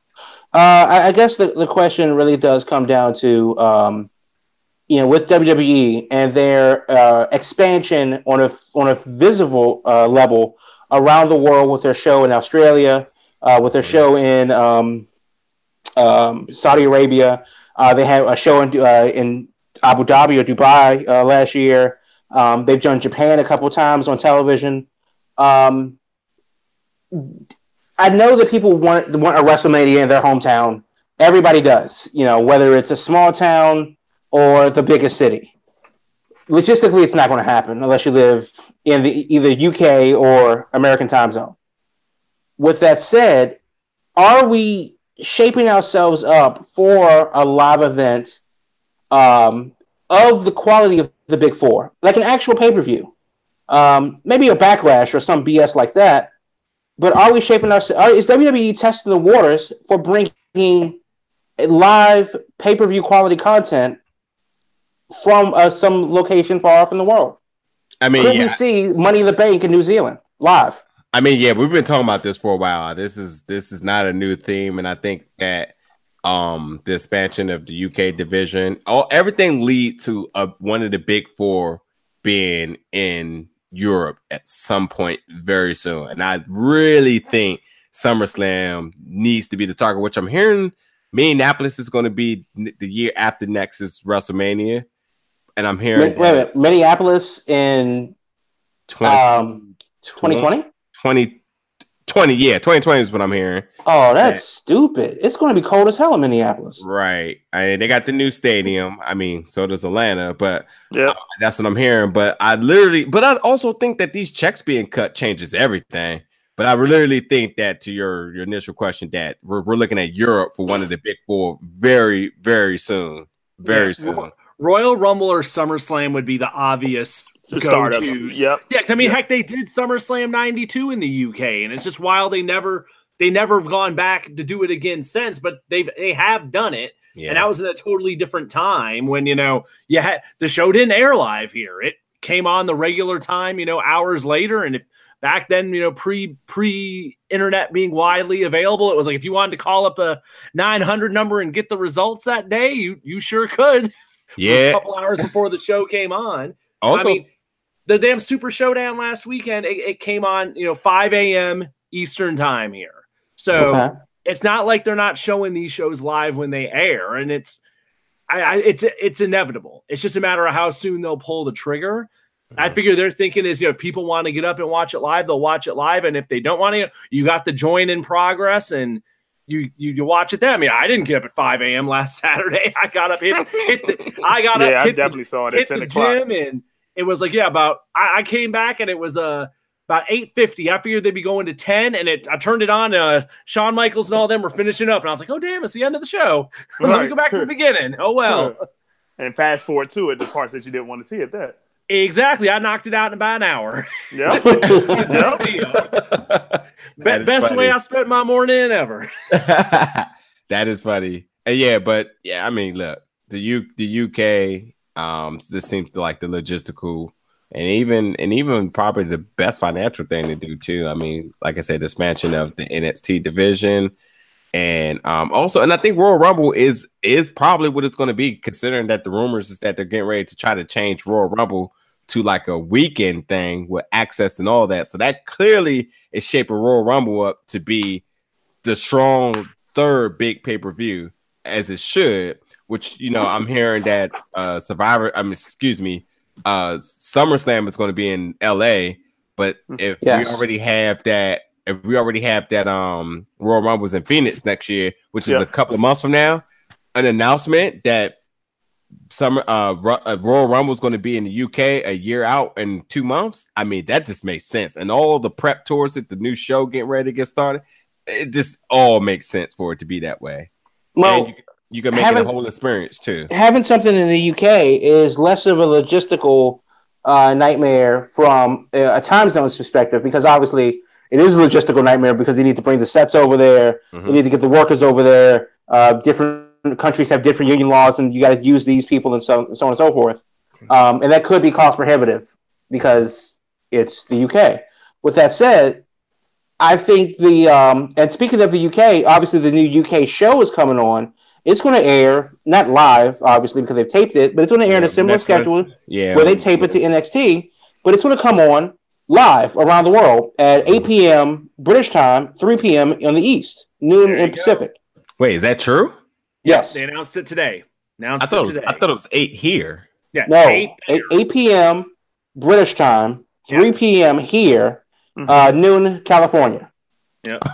S3: Uh, I, I guess the, the question really does come down to, um, you know, with WWE and their uh, expansion on a on a visible uh, level around the world with their show in Australia, uh, with their show in um, um, Saudi Arabia. Uh, they had a show in uh, in Abu Dhabi or Dubai last year. Um, they've done Japan a couple times on television. I know that people want want a WrestleMania in their hometown. Everybody does, you know, whether it's a small town or the biggest city. Logistically, it's not going to happen unless you live in the either UK or American time zone. With that said, are we shaping ourselves up for a live event um, of the quality of the Big Four, like an actual pay per view? Um, maybe a backlash or some BS like that but are we shaping us? Is WWE testing the waters for bringing live pay per view quality content from uh, some location far off in the world?
S2: I mean,
S3: Could
S2: yeah,
S3: we see Money in the Bank in New Zealand live?
S2: I mean, yeah, we've been talking about this for a while. This is this is not a new theme, and I think that um the expansion of the UK division, all everything leads to a, one of the big four being in Europe at some point very soon. And I really think SummerSlam needs to be the target, which I'm hearing Minneapolis is going to be the year after next is WrestleMania. And I'm hearing
S3: Wait, wait, wait. Minneapolis in
S2: 20,
S3: um, 2020?
S2: 20, 20, yeah, 2020 is what I'm hearing.
S3: Oh, that's stupid. It's going to be cold as hell in Minneapolis.
S2: Right. I they got the new stadium. I mean, so does Atlanta, but
S5: Yeah.
S2: uh, that's what I'm hearing. But I literally, but I also think that these checks being cut changes everything. But I literally think that to your your initial question, that we're, we're looking at Europe for one of the big four very, very soon. Very
S4: Yeah.
S2: soon.
S4: Royal Rumble or SummerSlam would be the obvious
S5: To startups. Yep.
S4: Yeah, 'cause I mean,
S5: Yep.
S4: heck, they did SummerSlam '92 in the UK, and it's just wild they never they never have gone back to do it again since. But they've they have done it,
S2: Yeah.
S4: and that was in a totally different time when you know you had the show didn't air live here. It came on the regular time, you know, hours later, and if back then, you know, pre pre internet being widely available, it was like if you wanted to call up a 900 number and get the results that day, you you sure could. Was a
S2: yeah.
S4: couple hours before the show came on.
S2: Also,
S4: I mean, the damn Super Showdown last weekend, it, it came on, you know, 5 a.m. Eastern time here. So
S3: Okay.
S4: it's not like they're not showing these shows live when they air, and it's, I, I it's it's inevitable. It's just a matter of how soon they'll pull the trigger. I figure they're thinking is, you know, if people want to get up and watch it live, they'll watch it live, and if they don't want to, you got the join in progress and. You, you you watch it then. I mean, I didn't get up at 5 a.m. last Saturday. I got up hit, hit the, I got up
S5: Yeah,
S4: up
S5: I
S4: hit the
S5: definitely saw it at
S4: hit
S5: 10
S4: the
S5: o'clock.
S4: gym and it was like yeah about I, I came back and it was uh about 8.50 i figured they'd be going to 10 and it i turned it on uh Shawn michaels and all them were finishing up and i was like oh damn it's the end of the show. Let me go back to the beginning. Oh well.
S5: And fast forward to it, the parts that you didn't want to see at that.
S4: exactly. I knocked it out in about an hour.
S5: Yep.
S4: No. Be-
S2: That is
S4: best way i spent my morning ever.
S2: That is funny. And yeah, but yeah, I mean, look, the U the UK um this seems to like the logistical and even and even probably the best financial thing to do too. I mean, like I said, the expansion of the NXT division and um also and I think Royal Rumble is is probably what it's going to be considering that the rumors is that they're getting ready to try to change Royal Rumble to like a weekend thing with access and all that. So that clearly is shaping Royal Rumble up to be the strong third big pay per view as it should. Which you know, I'm hearing that uh Survivor. I mean, excuse me, uh SummerSlam is going to be in L.A. But if
S3: Yes.
S2: we already have that, if we already have that, um, Royal Rumble is in Phoenix next year, which is
S5: Yeah.
S2: a couple of months from now, an announcement that summer uh, Ru- uh Royal Rumble is going to be in the UK a year out in two months. I mean, that just makes sense, and all the prep tours it, the new show getting ready to get started, it just all makes sense for it to be that way.
S3: well,
S2: and you, you can make it a whole experience too.
S3: having something in the UK is less of a logistical uh, nightmare from a time zones perspective because obviously it is a logistical nightmare because they need to bring the sets over there,
S2: Mhm.
S3: they need to get the workers over there. Uh, different countries have different union laws, and you got to use these people and so, so on and so forth. Um, and that could be cost prohibitive because it's the UK. With that said, I think the um, and speaking of the UK, obviously the new UK show is coming on. It's going to air not live, obviously, because they've taped it, but it's going to air in a similar
S2: that's what-
S3: schedule
S2: Yeah,
S3: where they tape it to NXT, but it's going to come on live around the world at 8 p.m. British time, 3 p.m. on the East, noon
S4: There you
S3: in
S4: go.
S3: Pacific.
S2: Wait, is that true?
S3: Yes.
S4: they announced it today
S2: I
S4: announced
S2: thought
S4: it
S2: it was,
S4: today
S2: I thought it was eight here.
S4: yeah
S3: No,
S4: eight
S3: 8, 8 p.m. British time, 3 p.m. here,
S5: Mhm.
S3: uh, noon California. Yeah.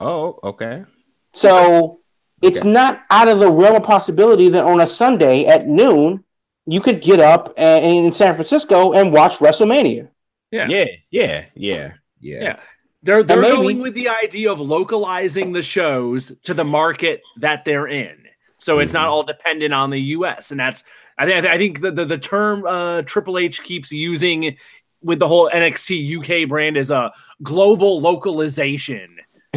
S2: Oh, okay.
S3: So it's
S2: Okay.
S3: not out of the realm of possibility that on a Sunday at noon, you could get up a- in San Francisco and watch WrestleMania.
S4: Yeah.
S2: Yeah, yeah, yeah, yeah.
S4: Yeah. They're they're
S3: maybe-
S4: going with the idea of localizing the shows to the market that they're in, so it's not
S2: Mhm.
S4: all dependent on the U.S. And that's I think I think the the, the term uh, Triple H keeps using with the whole NXT UK brand is a global localization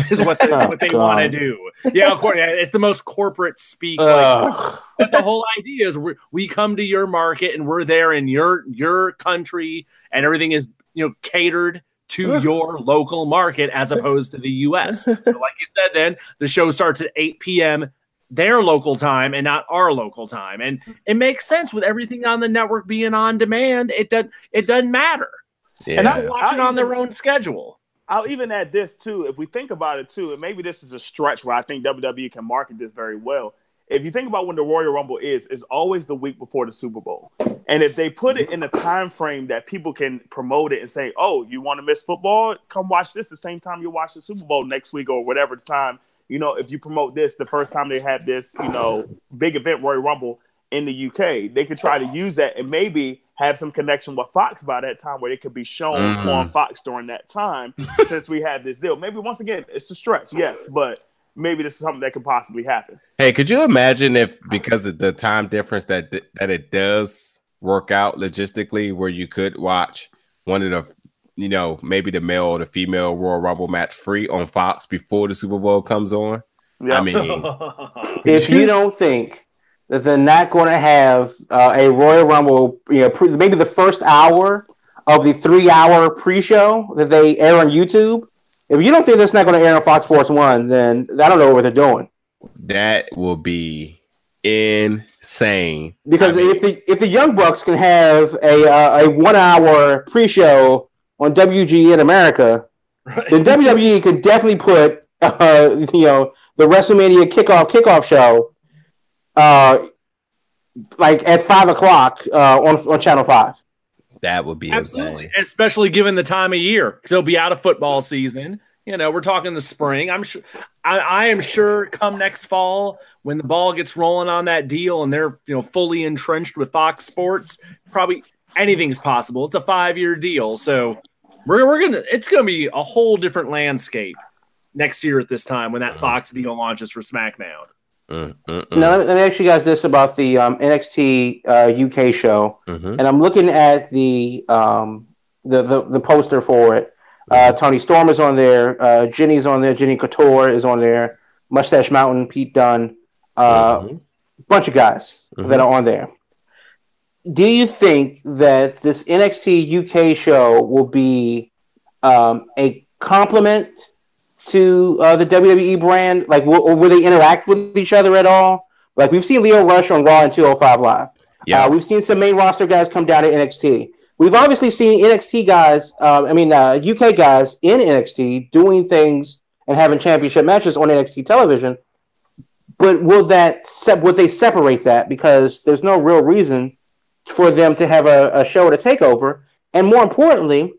S4: is what they,
S3: Oh,
S4: what they want to do. Yeah, of course, yeah, it's the most corporate speak. like, but the whole idea is we we come to your market and we're there in your your country and everything is you know catered to your local market as opposed to the US. So, like you said, then the show starts at 8 p.m. their local time and not our local time. And it makes sense with everything on the network being on demand. It doesn't it doesn't matter.
S2: Yeah.
S4: And I watch it
S5: I'll
S4: on their own schedule.
S5: I'll even add this too. If we think about it too, and maybe this is a stretch where I think WWE can market this very well. If you think about when the Royal Rumble is, it's always the week before the Super Bowl. And if they put it in a time frame that people can promote it and say, "Oh, you want to miss football? Come watch this the same time you watch the Super Bowl next week or whatever time." You know, if you promote this the first time they have this, you know, big event Royal Rumble in the UK, they could try to use that and maybe have some connection with Fox by that time where it could be shown
S2: Mhm.
S5: on Fox during that time since we have this deal. Maybe once again, it's a stretch, yes, but maybe this is something that could possibly happen.
S2: Hey, could you imagine if because of the time difference that that it does work out logistically, where you could watch one of the, you know, maybe the male or the female Royal Rumble match free on Fox before the Super Bowl comes on?
S5: Yeah.
S2: I mean,
S3: if you don't think that they're not going to have uh, a Royal Rumble, you know, pre- maybe the first hour of the three-hour pre-show that they air on YouTube, if you don't think that's not going to air on Fox Sports One, then I don't know what they're doing.
S2: that will be insane.
S3: Because
S2: I mean-
S3: if the if the Young Bucks can have a uh, a one-hour pre-show on WGN America, then WWE could definitely put uh, you know the WrestleMania kickoff kickoff show uh, like at five o'clock uh, on on Channel Five.
S2: That would be
S4: Absolutely,
S2: insane.
S4: especially given the time of year, because it'll be out of football season. You know, we're talking the spring. I'm sure. I, I am sure. Come next fall, when the ball gets rolling on that deal, and they're you know fully entrenched with Fox Sports, probably anything's possible. It's a five year deal, so we're we're gonna. It's gonna be a whole different landscape next year at this time when that Fox deal launches for SmackDown.
S2: Mm, mm, mm,
S3: Now let me, ask you guys this about the um, NXT uh, UK show,
S2: mhm.
S3: and I'm looking at the um, the, the the poster for it. Uh, Toni Storm is on there. Uh, Jinny's on there. Jinny Couture is on there. Moustache Mountain, Pete Dunne. Uh,
S2: Mhm.
S3: bunch of guys
S2: Mhm.
S3: that are on there. Do you think that this NXT UK show will be um, a complement to uh, the WWE brand? Like, will, or will they interact with each other at all? Like, we've seen Lio Rush on Raw and 205 Live.
S2: Yeah.
S3: Uh, we've seen some main roster guys come down to NXT. We've obviously seen NXT guys, uh, I mean, uh, UK guys in NXT doing things and having championship matches on NXT television. But will that se- would they separate that because there's no real reason for them to have a, a show at a takeover? And more importantly,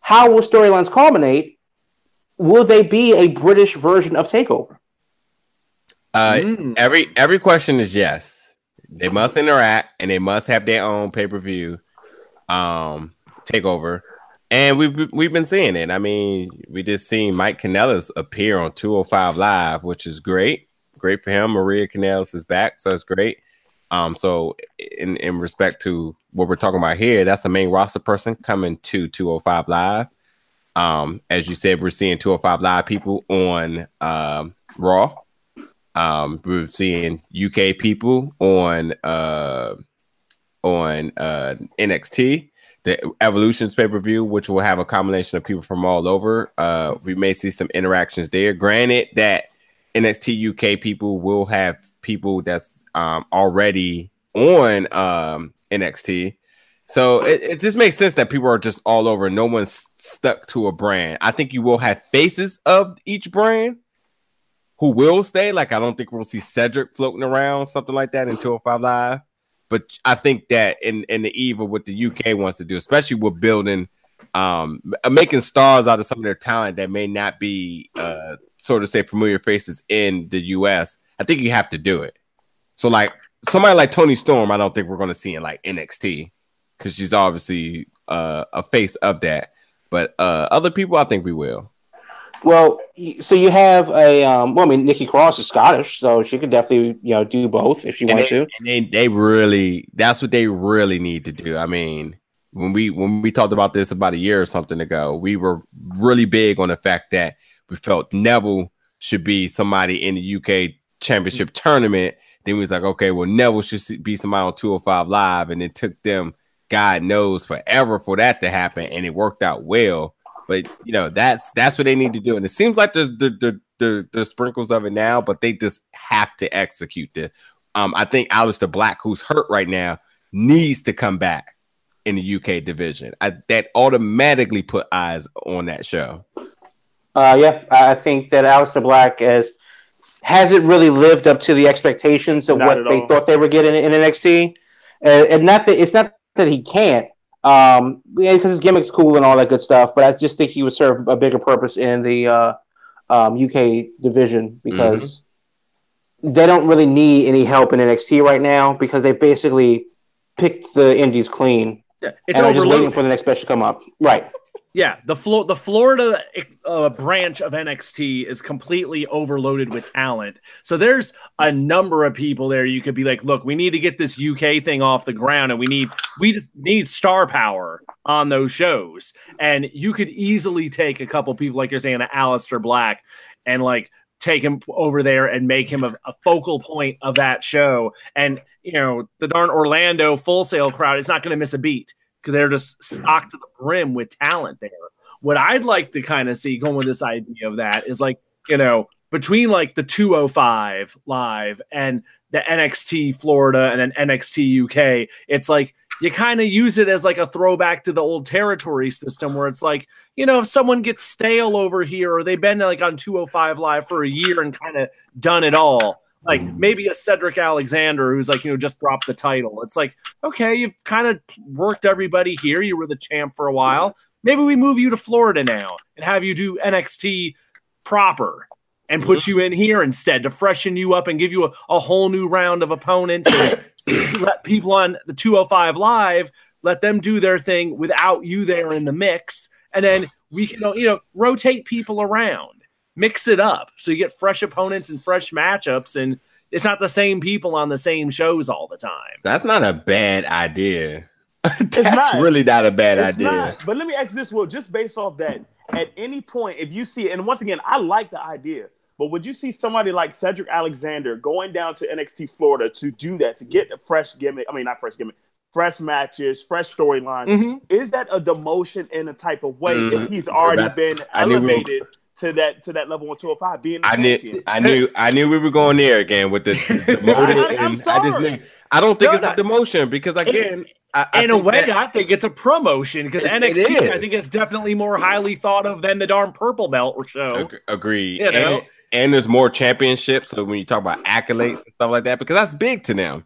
S3: how will storylines culminate? Will they be a British version of Takeover?
S2: Uh,
S4: Mm.
S2: every every question is yes. They must interact and they must have their own pay per view, um, takeover. And we've been- we've been seeing it. I mean, we just seen Mike Kanellis appear on 205 Live, which is great. Great for him. Maria Kanellis is back, so it's great. Um, so in in respect to what we're talking about here, that's the main roster person coming to 205 Live. Um, as you said, we're seeing 205 Live people on um, Raw. Um, we're seeing UK people on uh, on uh, NXT, the Evolutions pay per view, which will have a combination of people from all over. Uh, we may see some interactions there. Granted that NXT UK people will have people that's um, already on um, NXT. So it, it just makes sense that people are just all over. No one's stuck to a brand. I think you will have faces of each brand who will stay. Like I don't think we'll see Cedric floating around, something like that in 205 Live. But I think that in in the eve of what the UK wants to do, especially with building um making stars out of some of their talent that may not be uh sort of say familiar faces in the US, I think you have to do it. So like somebody like Toni Storm, I don't think we're gonna see in like NXT because she's obviously uh, a face of that. But uh, other people, I think we will.
S3: Well, so you have a um, well, I mean, Nikki Cross is Scottish, so she could definitely you know do both if she
S2: And
S3: wanted
S2: they,
S3: to.
S2: and they they really that's what they really need to do. I mean, when we when we talked about this about a year or something ago, we were really big on the fact that we felt Neville should be somebody in the UK Championship tournament. Then we was like, okay, well, Neville should be somebody on 205 Live, and it took them, God knows, forever for that to happen, and it worked out well. But you know, that's that's what they need to do. And it seems like there's the the the, the sprinkles of it now, but they just have to execute the um I think Aleister Black, who's hurt right now, needs to come back in the UK division. I, that automatically put eyes on that show.
S3: Uh, yeah, I think that Aleister Black has hasn't really lived up to the expectations of
S5: Not
S3: what they
S5: all.
S3: thought they were getting in NXT, and, and not that it's not that he can't, um, because his gimmick's cool and all that good stuff. But I just think he would serve a bigger purpose in the uh, um, UK division because they don't really need any help in NXT right now because they basically picked the Indies clean
S4: Yeah, it's
S3: and are just waiting for the next match to come up. Right.
S4: Yeah, the Flo- the Florida uh, branch of NXT is completely overloaded with talent. So there's a number of people there. You could be like, look, we need to get this UK thing off the ground, and we need we just need star power on those shows. And you could easily take a couple people like you're saying, Aleister Black, and like take him over there and make him a, a focal point of that show. And you know, the darn Orlando Full Sail crowd is not going to miss a beat because they're just stocked to the brim with talent there. What I'd like to kind of see going with this idea of that is like, you know, between like the 205 live and the NXT Florida and then NXT UK, it's like you kind of use it as like a throwback to the old territory system where it's like, you know, if someone gets stale over here or they've been like on 205 live for a year and kind of done it all. Like maybe a Cedric Alexander who's like, you know, just dropped the title. It's like, okay, you've kind of worked everybody here. You were the champ for a while. Maybe we move you to Florida now and have you do NXT proper and put mm-hmm. you in here instead to freshen you up and give you a, a whole new round of opponents and let people on the 205 live let them do their thing without you there in the mix and then we can you know rotate people around mix it up so you get fresh opponents and fresh matchups and it's not the same people on the same shows all the time
S2: That's not a bad idea. That's
S5: not.
S2: really not a bad
S5: It's
S2: idea.
S5: not. But let me ask this, Will, just based off that, at any point, if you see, and once again, I like the idea, but would you see somebody like Cedric Alexander going down to NXT Florida to do that, to get a fresh gimmick? I mean, not fresh gimmick, fresh matches, fresh storylines.
S4: Mhm.
S5: Is that a demotion in a type of way
S2: Mhm.
S5: if he's already
S2: That-
S5: been
S2: I knew we were-
S5: elevated to that to that level on 205, being the
S2: I knew. I knew, I knew we were going there again with the, the demoted,
S5: I- I'm
S2: and I just
S5: sorry.
S2: knew. I don't think
S4: No,
S2: it's
S4: no.
S2: a demotion because again, I, I
S4: in a way,
S2: that-
S4: I think it's a promotion because
S2: It- it
S4: NXT, I think it's definitely more highly thought of than the darn purple belt or show.
S2: Ag- agreed.
S4: You know?
S2: and, and there's more championships. So when you talk about accolades and stuff like that, because that's big to them.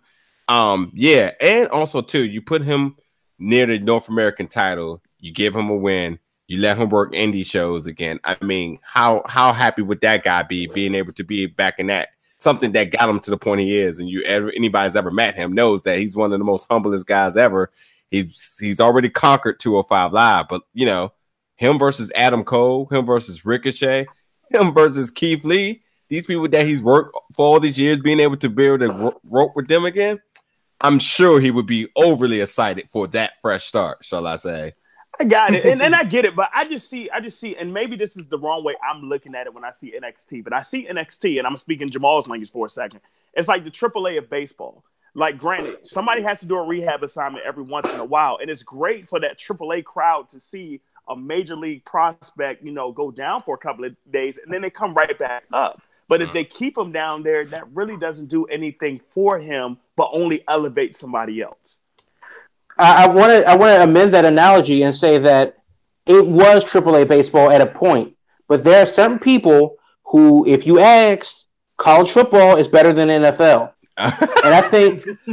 S2: Um, yeah, and also too, you put him near the North American title, you give him a win, you let him work indie shows again. I mean, how how happy would that guy be being able to be back in that something that got him to the point he is? And you ever anybody's ever met him knows that he's one of the most humblest guys ever. He's he's already conquered 205 live, but you know, him versus Adam Cole, him versus Ricochet, him versus Keith Lee. These people that he's worked for all these years, being able to be able to rope with them again, I'm sure he would be overly excited for that fresh start. Shall I say?
S5: I got it, and, and I get it, but I just see, I just see, and maybe this is the wrong way I'm looking at it when I see NXT, but I see NXT, and I'm speaking Jamal's language for a second. It's like the AAA of baseball. Like, granted, somebody has to do a rehab assignment every once in a while, and it's great for that AAA crowd to see a major league prospect, you know, go down for a couple of days, and then they come right back up. But if mm. they keep him down there, that really doesn't do anything for him, but only elevate somebody else.
S3: I want to I want to amend that analogy and say that it was AAA baseball at a point, but there are certain people who, if you ask, college football is better than NFL, and I think,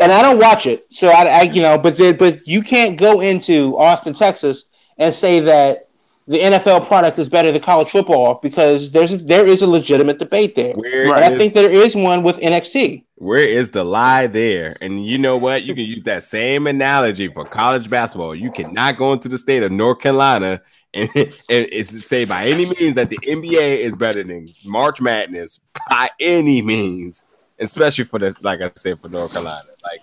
S3: and I don't watch it, so I, I you know, but the, but you can't go into Austin, Texas, and say that the NFL product is better than college football because there's there is a legitimate debate there,
S2: Where
S3: and I think there is one with NXT.
S2: Where is the lie there? And you know what? You can use that same analogy for college basketball. You cannot go into the state of North Carolina and, and say by any means that the NBA is better than March Madness by any means, especially for this, like I said, for North Carolina. Like,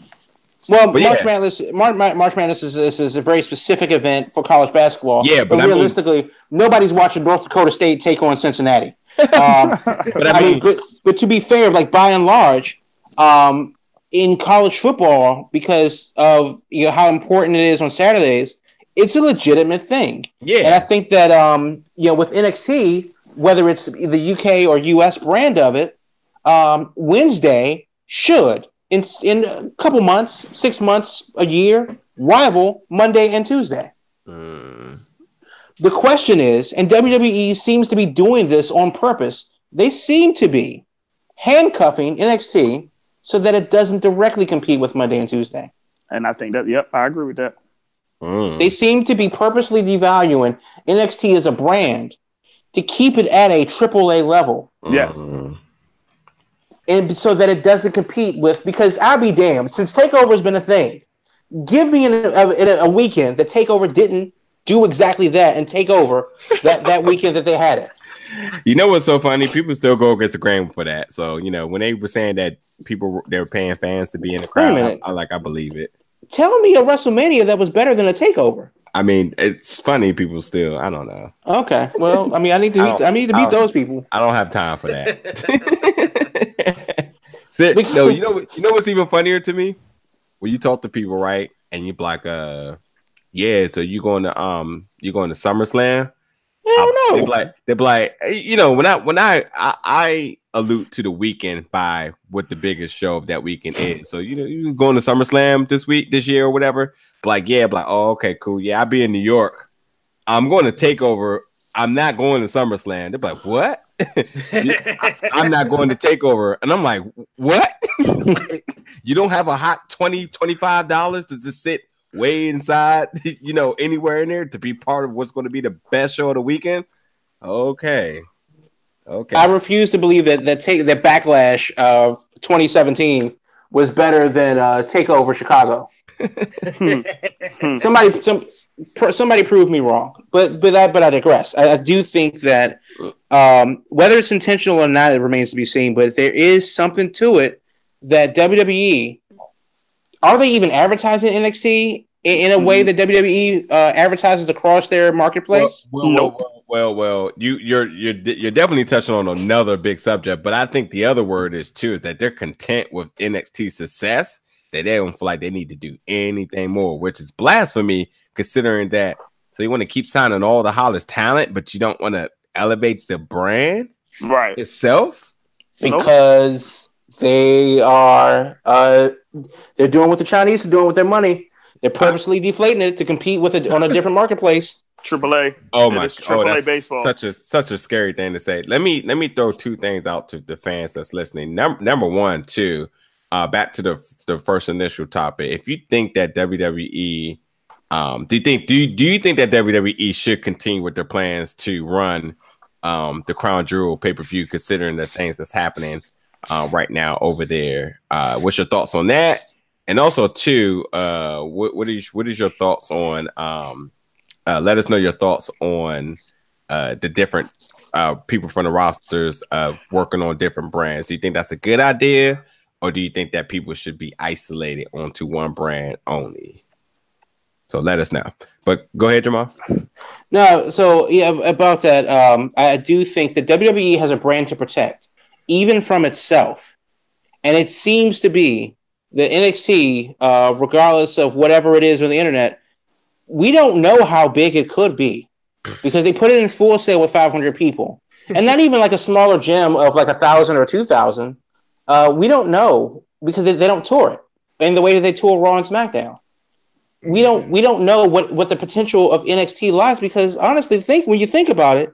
S3: Well,
S2: But
S3: March
S2: yeah.
S3: Madness, March, March Madness is, is, is a very specific event for college basketball.
S2: Yeah, but I mean-
S3: realistically, nobody's watching North Dakota State take on Cincinnati. Um,
S2: but
S3: I mean, but, but to be fair, like by and large, um, in college football, because of you know how important it is on Saturdays, it's a legitimate thing.
S2: Yeah.
S3: And I think that um, you know, with NXT, whether it's the UK or US brand of it, um, Wednesday should in in a couple months, six months, a year, rival Monday and Tuesday.
S2: Mm.
S3: The question is, and WWE seems to be doing this on purpose. They seem to be handcuffing NXT so that it doesn't directly compete with Monday and Tuesday.
S5: And I think that, yep, I agree with that.
S2: Mm.
S3: They seem to be purposely devaluing NXT as a brand to keep it at a AAA level,
S5: Yes.
S2: Mm.
S3: And so that it doesn't compete with. Because I'll be damned, since Takeover has been a thing, give me in a, a, a weekend that Takeover didn't do exactly that and take over that that weekend that they had it.
S2: You know what's so funny? People still go against the grain for that. So you know when they were saying that people they were paying fans to be in the crowd, I. I like I believe it.
S3: Tell me a WrestleMania that was better than a Takeover.
S2: I mean, it's funny. People still, I don't know.
S3: Okay, well, I mean, I need to
S2: I
S3: meet,
S2: don't-
S3: I need to
S2: I
S3: meet
S2: don't-
S3: those people.
S2: I don't have time for that. Sit- no, you know, you know what's even funnier to me? When you talk to people, right, and you're like, uh, yeah, so you going to um, you going to SummerSlam?
S3: Hell no.
S2: be like, they're like, eh, you know, when I when I, I I allude to the weekend by what the biggest show of that weekend is. So you know, you going to SummerSlam this week, this year, or whatever. But like, yeah, but like, oh, okay, cool. Yeah, I'll be in New York. I'm going to take over. I'm not going to SummerSlam. They're like, what? I, am not going to take over. And I'm like, what? you don't have a hot 20 $25 to just sit way inside, you know, anywhere in there to be part of what's going to be the best show of the weekend? Okay. Okay.
S3: I refuse to believe that that take that backlash of 2017 was better than uh, Takeover Chicago.
S5: Hmm.
S3: somebody some pr- somebody proved me wrong but but I, but I digress I, I do think that um, whether it's intentional or not it remains to be seen but there is something to it that WWE are they even advertising NXT in, in a way that WWE uh, advertises across their marketplace
S2: Well, well,
S5: Nope.
S2: well, well, well, you you're you're you're definitely touching on another big subject, but I think the other word is too is that they're content with NXT success that they don't feel like they need to do anything more, which is blasphemy considering that. So you want to keep signing all the hottest talent, but you don't want to elevate the brand
S5: Right.
S2: itself.
S5: Nope.
S3: because they are uh, they're doing what the Chinese are doing with their money. They're purposely deflating it to compete with it on a different marketplace.
S5: Triple A.
S2: Oh my!
S5: is
S2: Oh, that's
S5: baseball.
S2: such a such a scary thing to say. Let me let me throw two things out to the fans that's listening. Number number one, too. Uh, back to the the first initial topic. If you think that WWE, um, do you think do you, do you think that WWE should continue with their plans to run um the Crown Jewel pay per view, considering the things that's happening uh, right now over there? Uh, what's your thoughts on that? And also, too, uh, what what is what is your thoughts on um uh, let us know your thoughts on uh, the different uh, people from the rosters uh, working on different brands. Do you think that's a good idea, or do you think that people should be isolated onto one brand only? So let us know. But go ahead, Jamal.
S3: No, so yeah, about that, um, I do think that WWE has a brand to protect, even from itself, and it seems to be that NXT, uh, regardless of whatever it is on the internet, we don't know how big it could be because they put it in Full Sail with 500 people, and not even like a smaller gym of like a thousand or two thousand. Uh, we don't know because they, they don't tour it in the way that they tour Raw and SmackDown we don't we don't know what what the potential of NXT lies because honestly, think when you think about it,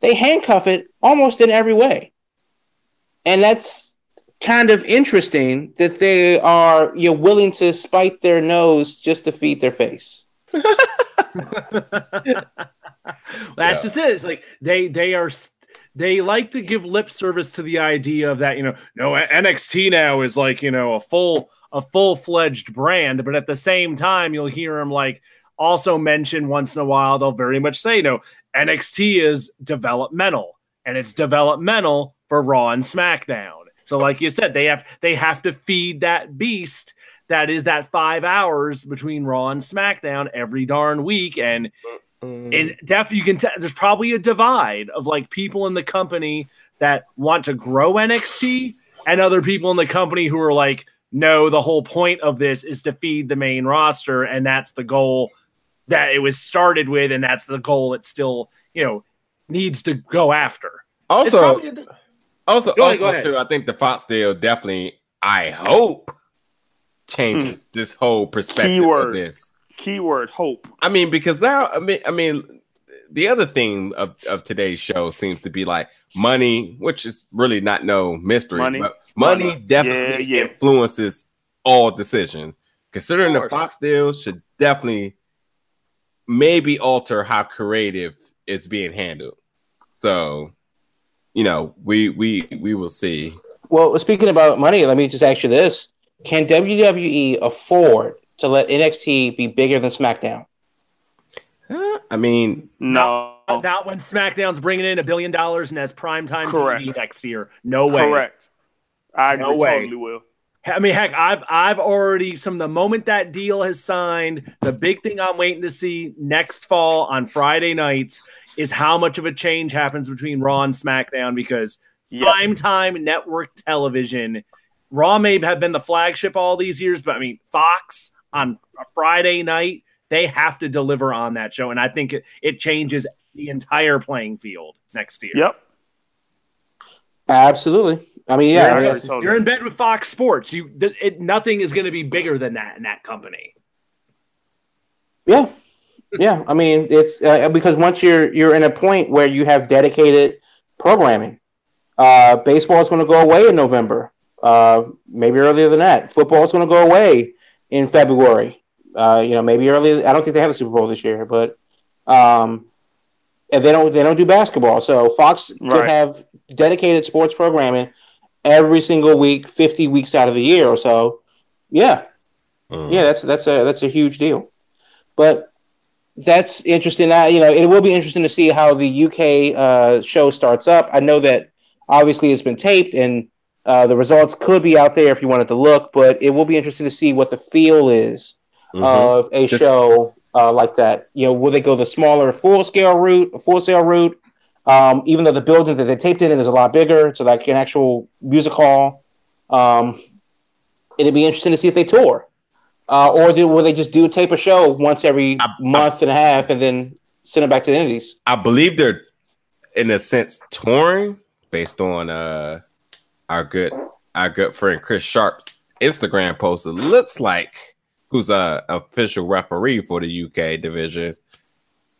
S3: they handcuff it almost in every way, and that's kind of interesting that they are you know, willing to spite their nose just to feed their face.
S4: That's just it. It's like they they are s- they like to give lip service to the idea of that you know no NXT now is like you know a full a full fledged brand, but at the same time you'll hear them like also mention once in a while they'll very much say you know NXT is developmental and it's developmental for Raw and SmackDown. So like you said, they have they have to feed that beast that is that five hours between Raw and SmackDown every darn week and and mm. definitely you can tell there's probably a divide of like people in the company that want to grow NXT and other people in the company who are like, no, the whole point of this is to feed the main roster, and that's the goal that it was started with, and that's the goal. It still you know needs to go after.
S2: Also,
S4: probably
S2: also,
S4: Go ahead, go
S2: also
S4: ahead.
S2: too. I think the Fox deal definitely. I hope changes hmm. this whole perspective
S5: Keyword.
S2: of this.
S5: Keyword hope.
S2: I mean, because now, I mean, I mean, the other theme of, of today's show seems to be like money, which is really not no mystery,
S5: Money.
S2: but money,
S5: Money.
S2: definitely
S5: Yeah, yeah.
S2: influences all decisions. Considering the. Fox deal should definitely maybe alter how creative is being handled. So, you know, we we we will see.
S3: Well, speaking about money, let me just ask you this: Can WWE afford to let NXT be bigger than SmackDown?
S2: Uh, I mean,
S5: No.
S4: not when SmackDown's bringing in a billion dollars and has primetime
S5: Correct.
S4: TV next year. No way.
S5: Correct. I agree.
S4: No way.
S5: Totally will.
S4: I mean, heck, I've I've already from the moment that deal has signed, the big thing I'm waiting to see next fall on Friday nights is how much of a change happens between Raw and SmackDown because
S5: Yes.
S4: primetime network television, Raw may have been the flagship all these years, but I mean Fox on a Friday night, they have to deliver on that show, and I think it, it changes the entire playing field next year.
S5: Yep.
S3: Absolutely. I mean, yeah,
S5: I
S3: I mean,
S5: totally.
S4: You're in bed with Fox Sports. You, th- it, nothing is going to be bigger than that in that company.
S3: yeah, yeah. I mean, it's uh, because once you're you're in a point where you have dedicated programming. Uh, baseball is going to go away in November. Uh, maybe earlier than that. Football is going to go away in February. Uh, you know, maybe early. I don't think they have the Super Bowl this year, but um, and they don't they don't do basketball. So Fox could have dedicated sports programming every single week, fifty weeks out of the year or so. Yeah,
S2: mm,
S3: yeah, that's that's a that's a huge deal. But that's interesting. I, you know, it will be interesting to see how the UK uh, show starts up. I know that obviously it's been taped and uh, the results could be out there if you wanted to look, but it will be interesting to see what the feel is
S2: mhm.
S3: of a show uh, like that. You know, will they go the smaller full scale route, full scale route? Um, even though the building that they taped it in is a lot bigger, so like an actual music hall. Um, it'd be interesting to see if they tour, uh, or do, will they just do tape a show once every
S2: I-
S3: month and a half and then send it back to the Indies?
S2: I believe they're in a sense touring based on uh our good our good friend Chris Sharp's Instagram post. It looks like who's a official referee for the UK division.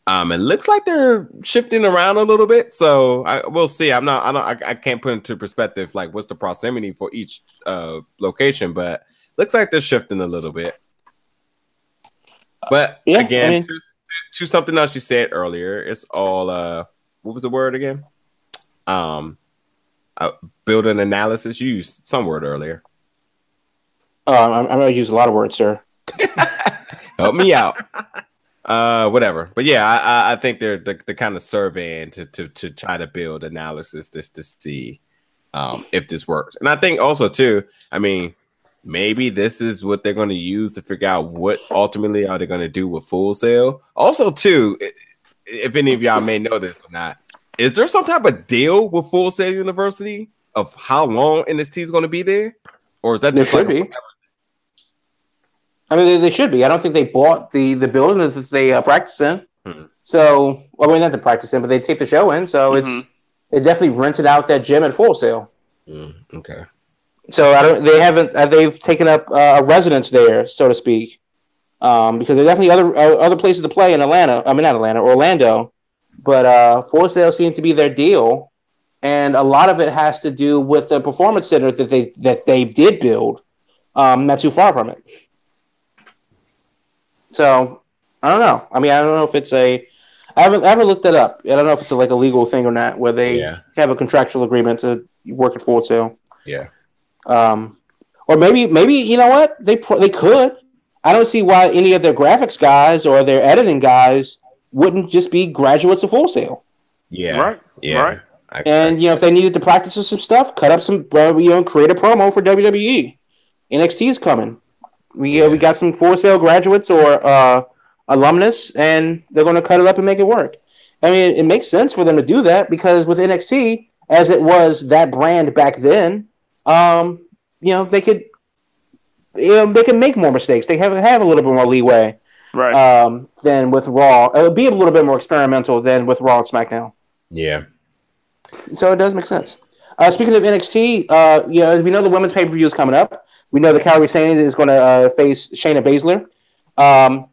S2: Um, it looks like they're shifting around a little bit, so I we'll see. I'm not, I don't, I, I can't put into perspective like what's the proximity for each uh location, but looks like they're shifting a little bit. But
S3: Yeah, I
S2: again,
S3: mean-
S2: to, to something else you said earlier, it's all uh, what was the word again? Um, uh, build an analysis. You used some word earlier.
S3: Uh, I'm, I'm going to use a lot of words, sir.
S2: Help me out. Uh, whatever. But yeah, I, I, I think they're the, the kind of surveying to, to to try to build analysis just to see um if this works. And I think also too, I mean, maybe this is what they're going to use to figure out what ultimately are they going to do with Full Sail. Also, too, if any of y'all may know this or not, is there some type of deal with Full Sail University of how long NXT is going to be there, or is that
S3: There
S2: just
S3: should
S2: like
S3: be. I mean, they, they should be. I don't think they bought the the building that they uh, practice in.
S2: Hmm.
S3: So, well, I mean, not the practice in, but they take the show in. So
S5: Mhm.
S3: it's they definitely rented out that gym at full Sail.
S2: Mm, okay.
S3: So I don't. They haven't. Uh, they've taken up uh, a residence there, so to speak, um, because there are definitely other uh, other places to play in Atlanta. I mean, not Atlanta, Orlando, but uh, Full Sail seems to be their deal, and a lot of it has to do with the performance center that they that they did build, um, not too far from it. So I don't know. I mean, I don't know if it's a. I haven't, I haven't looked that up. I don't know if it's a, like a legal thing or not, where they
S2: Yeah.
S3: have a contractual agreement to work at Full Sail.
S2: Yeah.
S3: Um, or maybe, maybe you know what they pro- they could. I don't see why any of their graphics guys or their editing guys wouldn't just be graduates of Full Sail.
S2: Yeah.
S5: Right.
S2: Yeah.
S5: Right.
S2: I-
S3: And you know, if they needed to practice with some stuff, cut up some, uh, you know, create a promo for WWE. NXT is coming. We uh, we got some Full Sail graduates or uh, alumnus, and they're going to cut it up and make it work. I mean, it makes sense for them to do that because with NXT, as it was that brand back then, um, you know, they could, you know, they can make more mistakes. They have have a little bit more leeway.
S5: Right.
S3: um, than with Raw. It would be a little bit more experimental than with Raw and SmackDown.
S2: Yeah.
S3: So it does make sense. Uh, speaking of NXT, uh, yeah, we know the women's pay per view is coming up. We know that Kairi Sane is going to uh, face Shayna Baszler. Um,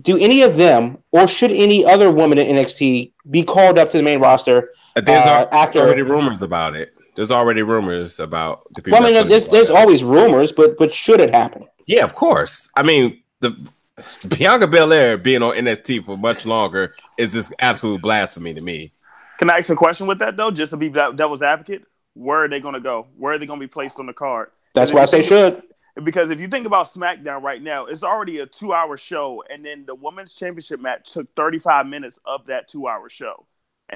S3: do any of them, or should any other woman in NXT, be called up to the main roster?
S2: Uh, There's
S3: Uh,
S2: al-
S3: after-
S2: already rumors about it. There's already rumors about the people.
S3: Well, I mean, there's, there's always rumors, but but should it happen?
S2: Yeah, of course. I mean, the Bianca Belair being on NXT for much longer is just absolute blasphemy to me.
S5: Can I ask a question with that though? Just to be devil's advocate, where are they going to go? Where are they going to be placed on the card?
S3: That's
S5: And
S3: why I say should.
S5: Because if you think about SmackDown right now, it's already a two-hour show, and then the women's championship match took 35 minutes of that two-hour show,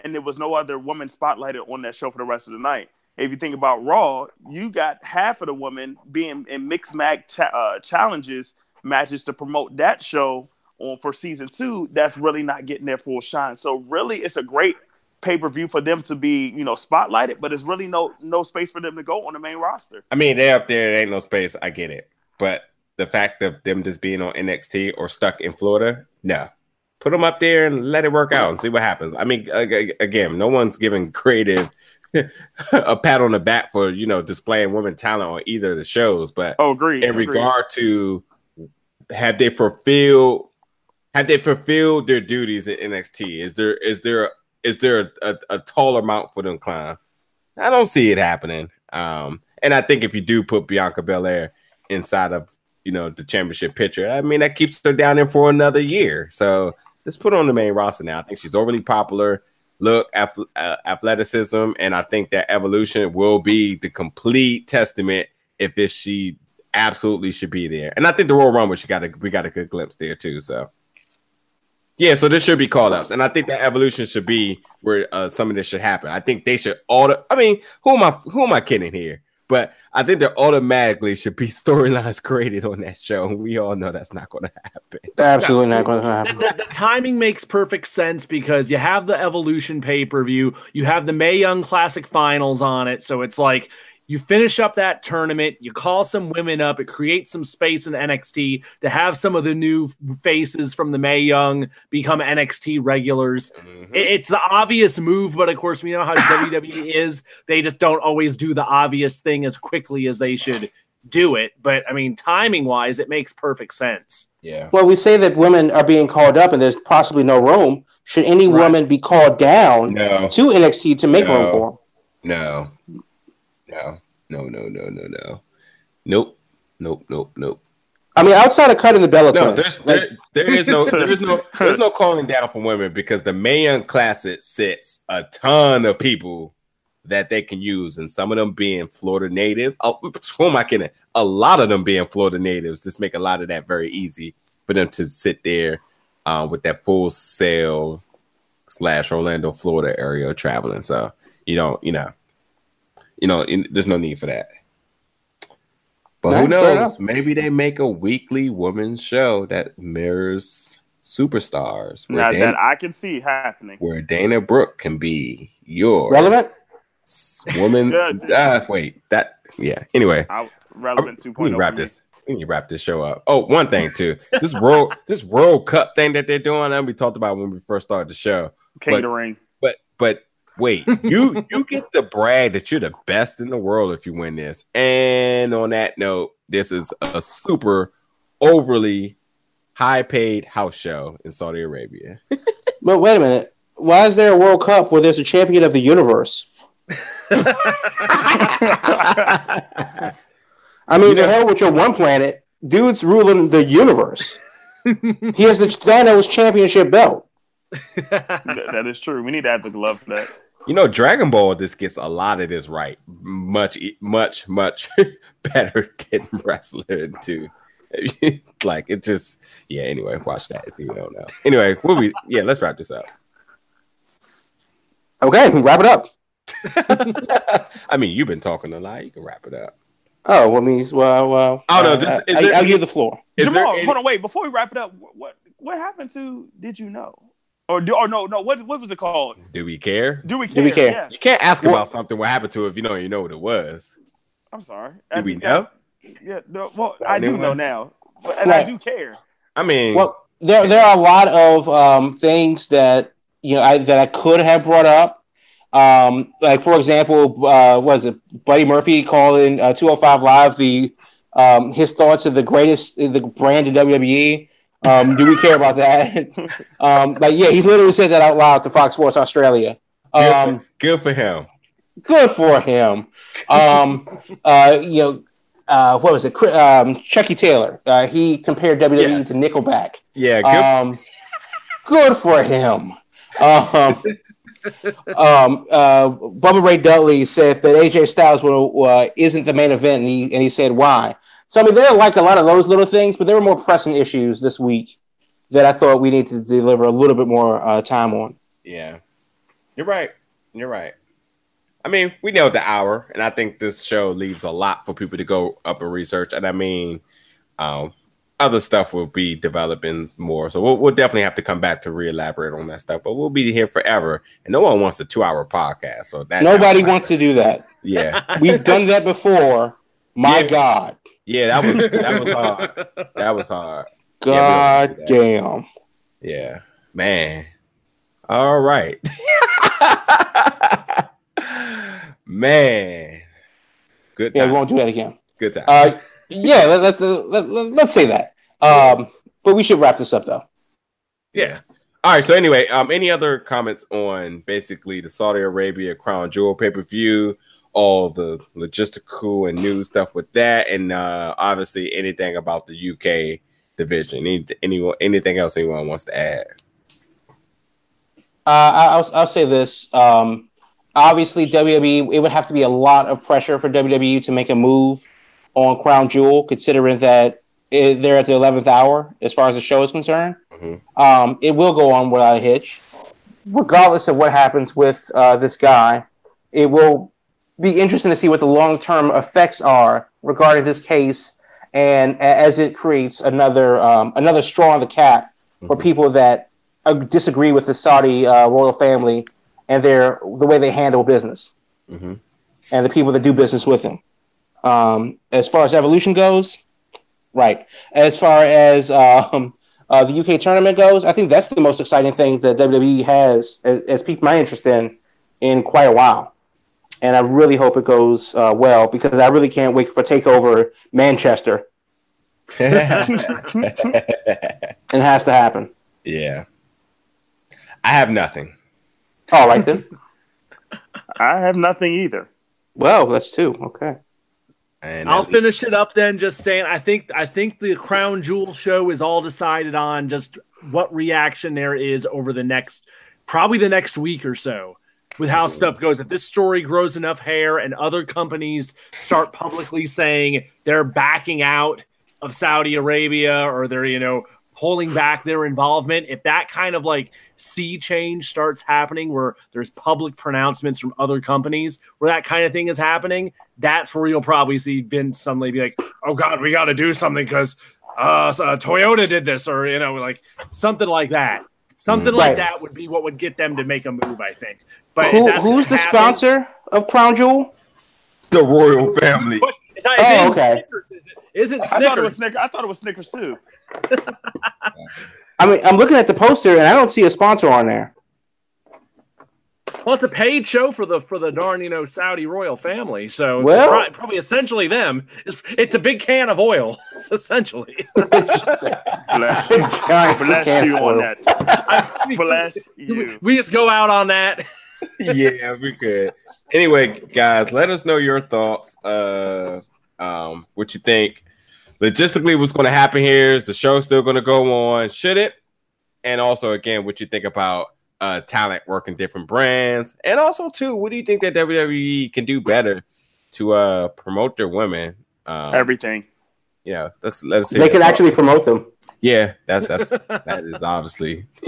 S5: and there was no other woman spotlighted on that show for the rest of the night. If you think about Raw, you got half of the women being in mixed mag cha- uh, challenges matches to promote that show on for season two. That's really not getting their full shine. So really, it's a great pay per view for them to be you know spotlighted, but it's really no no space for them to go on the main roster.
S2: I mean, they're up there. It ain't no space. I get it. But the fact of them just being on NXT or stuck in Florida, no. Put them up there and let it work out and see what happens. I mean, ag- ag- again, no one's giving creative a pat on the back for you know displaying women talent on either of the shows, but
S5: Oh, agreed.
S2: in
S5: agreed.
S2: regard to have they fulfilled have they fulfilled their duties at NXT? Is there is there is there a, a, a taller mount for them climb? I don't see it happening. Um, and I think if you do put Bianca Belair inside of you know the championship picture, I mean that keeps her down there for another year. So let's put on the main roster now. I think she's overly popular. Look, ath- uh, athleticism, and I think that evolution will be the complete testament if it, she absolutely should be there. And I think the Royal Rumble, she got a we got a good glimpse there too. So yeah, so this should be call ups, and I think that evolution should be where uh, some of this should happen. I think they should auto. I mean, who am I? Who am I kidding here? But I think there automatically should be storylines created on that show. and We all know that's not going to happen.
S3: Absolutely not going to
S4: the,
S3: happen.
S4: the- the timing makes perfect sense because you have the evolution pay-per-view you have the Mae Young classic finals on it so it's like you finish up that tournament you call some women up it creates some space in nxt to have some of the new faces from the Mae Young become nxt regulars mm-hmm. it- it's the obvious move but of course we know how wwe is they just don't always do the obvious thing as quickly as they should do it but i mean timing wise it makes perfect sense
S2: Yeah.
S3: Well, we say that women are being called up and there's possibly no room. Should any
S2: Right.
S3: woman be called down
S2: No.
S3: to NXT to make room for them?
S2: No. No. No. No. No. No. No. Nope. Nope. Nope. Nope.
S3: I mean, outside of cutting the Bella
S2: No, there's
S3: like,
S2: there, there is no there is no there's no calling down for women because the Mae Young Classic sits a ton of people that they can use, and some of them being Florida native. Oh, who am I kidding? A lot of them being Florida natives just make a lot of that very easy for them to sit there uh, with that full sail slash Orlando, Florida area traveling. So you don't, you know, you know, in, there's no need for that. But
S3: No,
S2: who knows? Maybe they make a weekly women's show that mirrors superstars, where,
S5: Now
S2: Dana,
S5: that I can see happening.
S2: where Dana Brooke can be your
S3: relevant.
S2: woman. Ah, wait, that yeah. Anyway,
S5: I, relevant 2.0.
S2: need to wrap this. We need to wrap this show up. Oh, one thing too. This World this World Cup thing that they're doing, and we talked about when we first started the show.
S5: King
S2: But-
S5: the ring.
S2: But but wait, you you get the brag that you're the best in the world if you win this. And on that note, this is a super overly high paid house show in Saudi Arabia.
S3: But wait a minute. Why is there a World Cup where there's a champion of the universe? I mean, the
S2: Yeah.
S3: hell with your one planet. Dude's ruling the universe. he has the Thanos championship belt.
S5: That- that is true. We need to add the glove for that.
S2: You know, Dragon Ball this gets a lot of this right. Much, much, much better than wrestler too. like it just yeah. Anyway, watch that if you don't know. Anyway, we'll be yeah. Let's wrap this up.
S3: Okay, wrap it up.
S2: I mean, you've been talking a lot. You can wrap it up.
S3: Oh, well, means well, well.
S2: Oh, no,
S3: uh,
S2: this- is
S3: I,
S2: there
S3: I'll
S2: any-
S3: give the floor.
S5: Jamal,
S2: any-
S5: hold on, wait. Before we wrap it up, what what, what happened to Did You Know? Or, do, or no, no, what, what was it called?
S2: do we care?
S5: Do we care?
S3: Do we care?
S5: Yes.
S2: You can't ask
S3: Well-
S2: about something what happened to it if you don't even know what it was.
S5: I'm sorry.
S2: Do we know?
S5: got- yeah, no, well,
S2: I,
S5: I
S2: a new
S5: do know now. But, and I do care.
S2: I mean,
S3: Well, there there are a lot of um, things that you know I, that I could have brought up. Um, like for example, uh, was it Buddy Murphy calling uh, 205 Live the um, his thoughts of the greatest the brand in WWE. Um, do we care about that? um, like yeah, he literally said that out loud to Fox Sports Australia.
S2: Good,
S3: Um,
S2: for, good for him.
S3: good for him. Um, uh, you know, uh, what was it? Um, Chucky Taylor. Uh, he compared WWE
S2: Yes.
S3: to Nickelback.
S2: Yeah, good.
S3: Um, good for him. Um, um, uh, Bubba Ray Dudley said that AJ Styles will, uh, isn't the main event, and he, and he said why. So I mean, there are like a lot of those little things, but there were more pressing issues this week that I thought we need to deliver a little bit more uh, time on.
S2: Yeah, you're right. You're right. I mean, we know the hour, and I think this show leaves a lot for people to go up and research. And I mean, um, other stuff will be developing more, so we'll, we'll definitely have to come back to re-elaborate on that stuff. But we'll be here forever, and no one wants a two-hour podcast. So that
S3: Nobody wants to do that.
S2: Yeah,
S3: We've done that before. My
S2: Yeah.
S3: God.
S2: Yeah, that was that was hard. That was hard.
S3: God
S2: Yeah, we
S3: damn.
S2: Yeah, man. All right, man. Good
S3: Yeah,
S2: time.
S3: we won't do that again.
S2: Good time.
S3: Uh, yeah, let, let's uh, let, let, let's say that. Um, but we should wrap this up though.
S4: Yeah.
S2: All right. So anyway, um, any other comments on basically the Saudi Arabia Crown Jewel pay per view, all the logistical and news stuff with that, and uh, obviously anything about the UK division. Any, anyone, anything else anyone wants to add?
S3: Uh, I'll I'll say this. Um, obviously, WWE it would have to be a lot of pressure for WWE to make a move on Crown Jewel, considering that it, they're at the eleventh hour as far as the show is concerned.
S2: Mhm.
S3: Um, it will go on without a hitch, regardless of what happens with uh, this guy. It will be interesting to see what the long term effects are regarding this case, and as it creates another um, another straw in the cap for
S2: Mhm.
S3: people that uh, disagree with the Saudi uh, royal family and their the way they handle business
S2: Mm-hmm.
S3: and the people that do business with them. Um, as far as evolution goes, right. As far as um, uh, the UK tournament goes, I think that's the most exciting thing that WWE has has, has piqued my interest in in quite a while. And I really hope it goes uh, well because I really can't wait for Takeover Manchester. It has to happen.
S2: yeah. I have nothing.
S3: All right then.
S5: I have nothing either.
S3: well, that's two. Okay.
S2: And
S4: I'll finish it up then, just saying I think I think the Crown Jewel show is all decided on just what reaction there is over the next probably the next week or so with how stuff goes. If this story grows enough hair and other companies start publicly saying they're backing out of Saudi Arabia or they're, you know, pulling back their involvement, if that kind of like sea change starts happening where there's public pronouncements from other companies where that kind of thing is happening, that's where you'll probably see Vince suddenly be like, "Oh God, we got to do something because uh, so- uh, Toyota did this," or you know, like something like that. Something mm. like
S3: Right.
S4: that would be what would get them to make a move, I think. But
S3: Who,
S4: that's
S3: who's the
S4: happen-
S3: sponsor of Crown Jewel?
S2: the royal family.
S4: It's not,
S3: Oh,
S4: it's in
S3: okay.
S4: Snickers, is it? Isn't
S5: I thought it was
S4: Snickers?
S5: Snickers. I thought it was Snickers too.
S3: I mean, I'm looking at the poster and I don't see a sponsor on there.
S4: Well, it's a paid show for the for the darn you know Saudi royal family, so
S3: Well-
S4: probably, probably essentially them. It's, it's a big can of oil, essentially.
S5: Bless you. Bless
S3: can
S5: you on
S3: oil.
S5: that. Bless you.
S4: we just go out on that.
S2: yeah, we could. Anyway, guys, let us know your thoughts. Uh, um, what you think logistically what's going to happen here? Is the show still going to go on? Should it? And also, again, what you think about uh talent working different brands, and also too, what do you think that WWE can do better to uh promote their women? Um,
S5: Everything.
S2: yeah, let's let's see.
S3: They can actually promote them.
S2: Yeah, that's that's that is obviously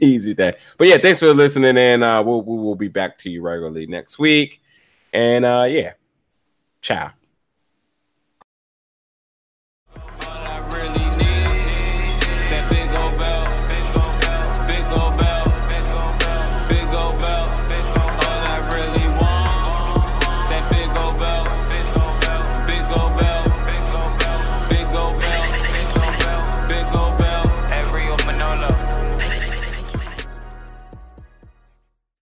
S2: easy there. But yeah, thanks for listening, and uh, we'll we will be back to you regularly next week. And uh, yeah, ciao.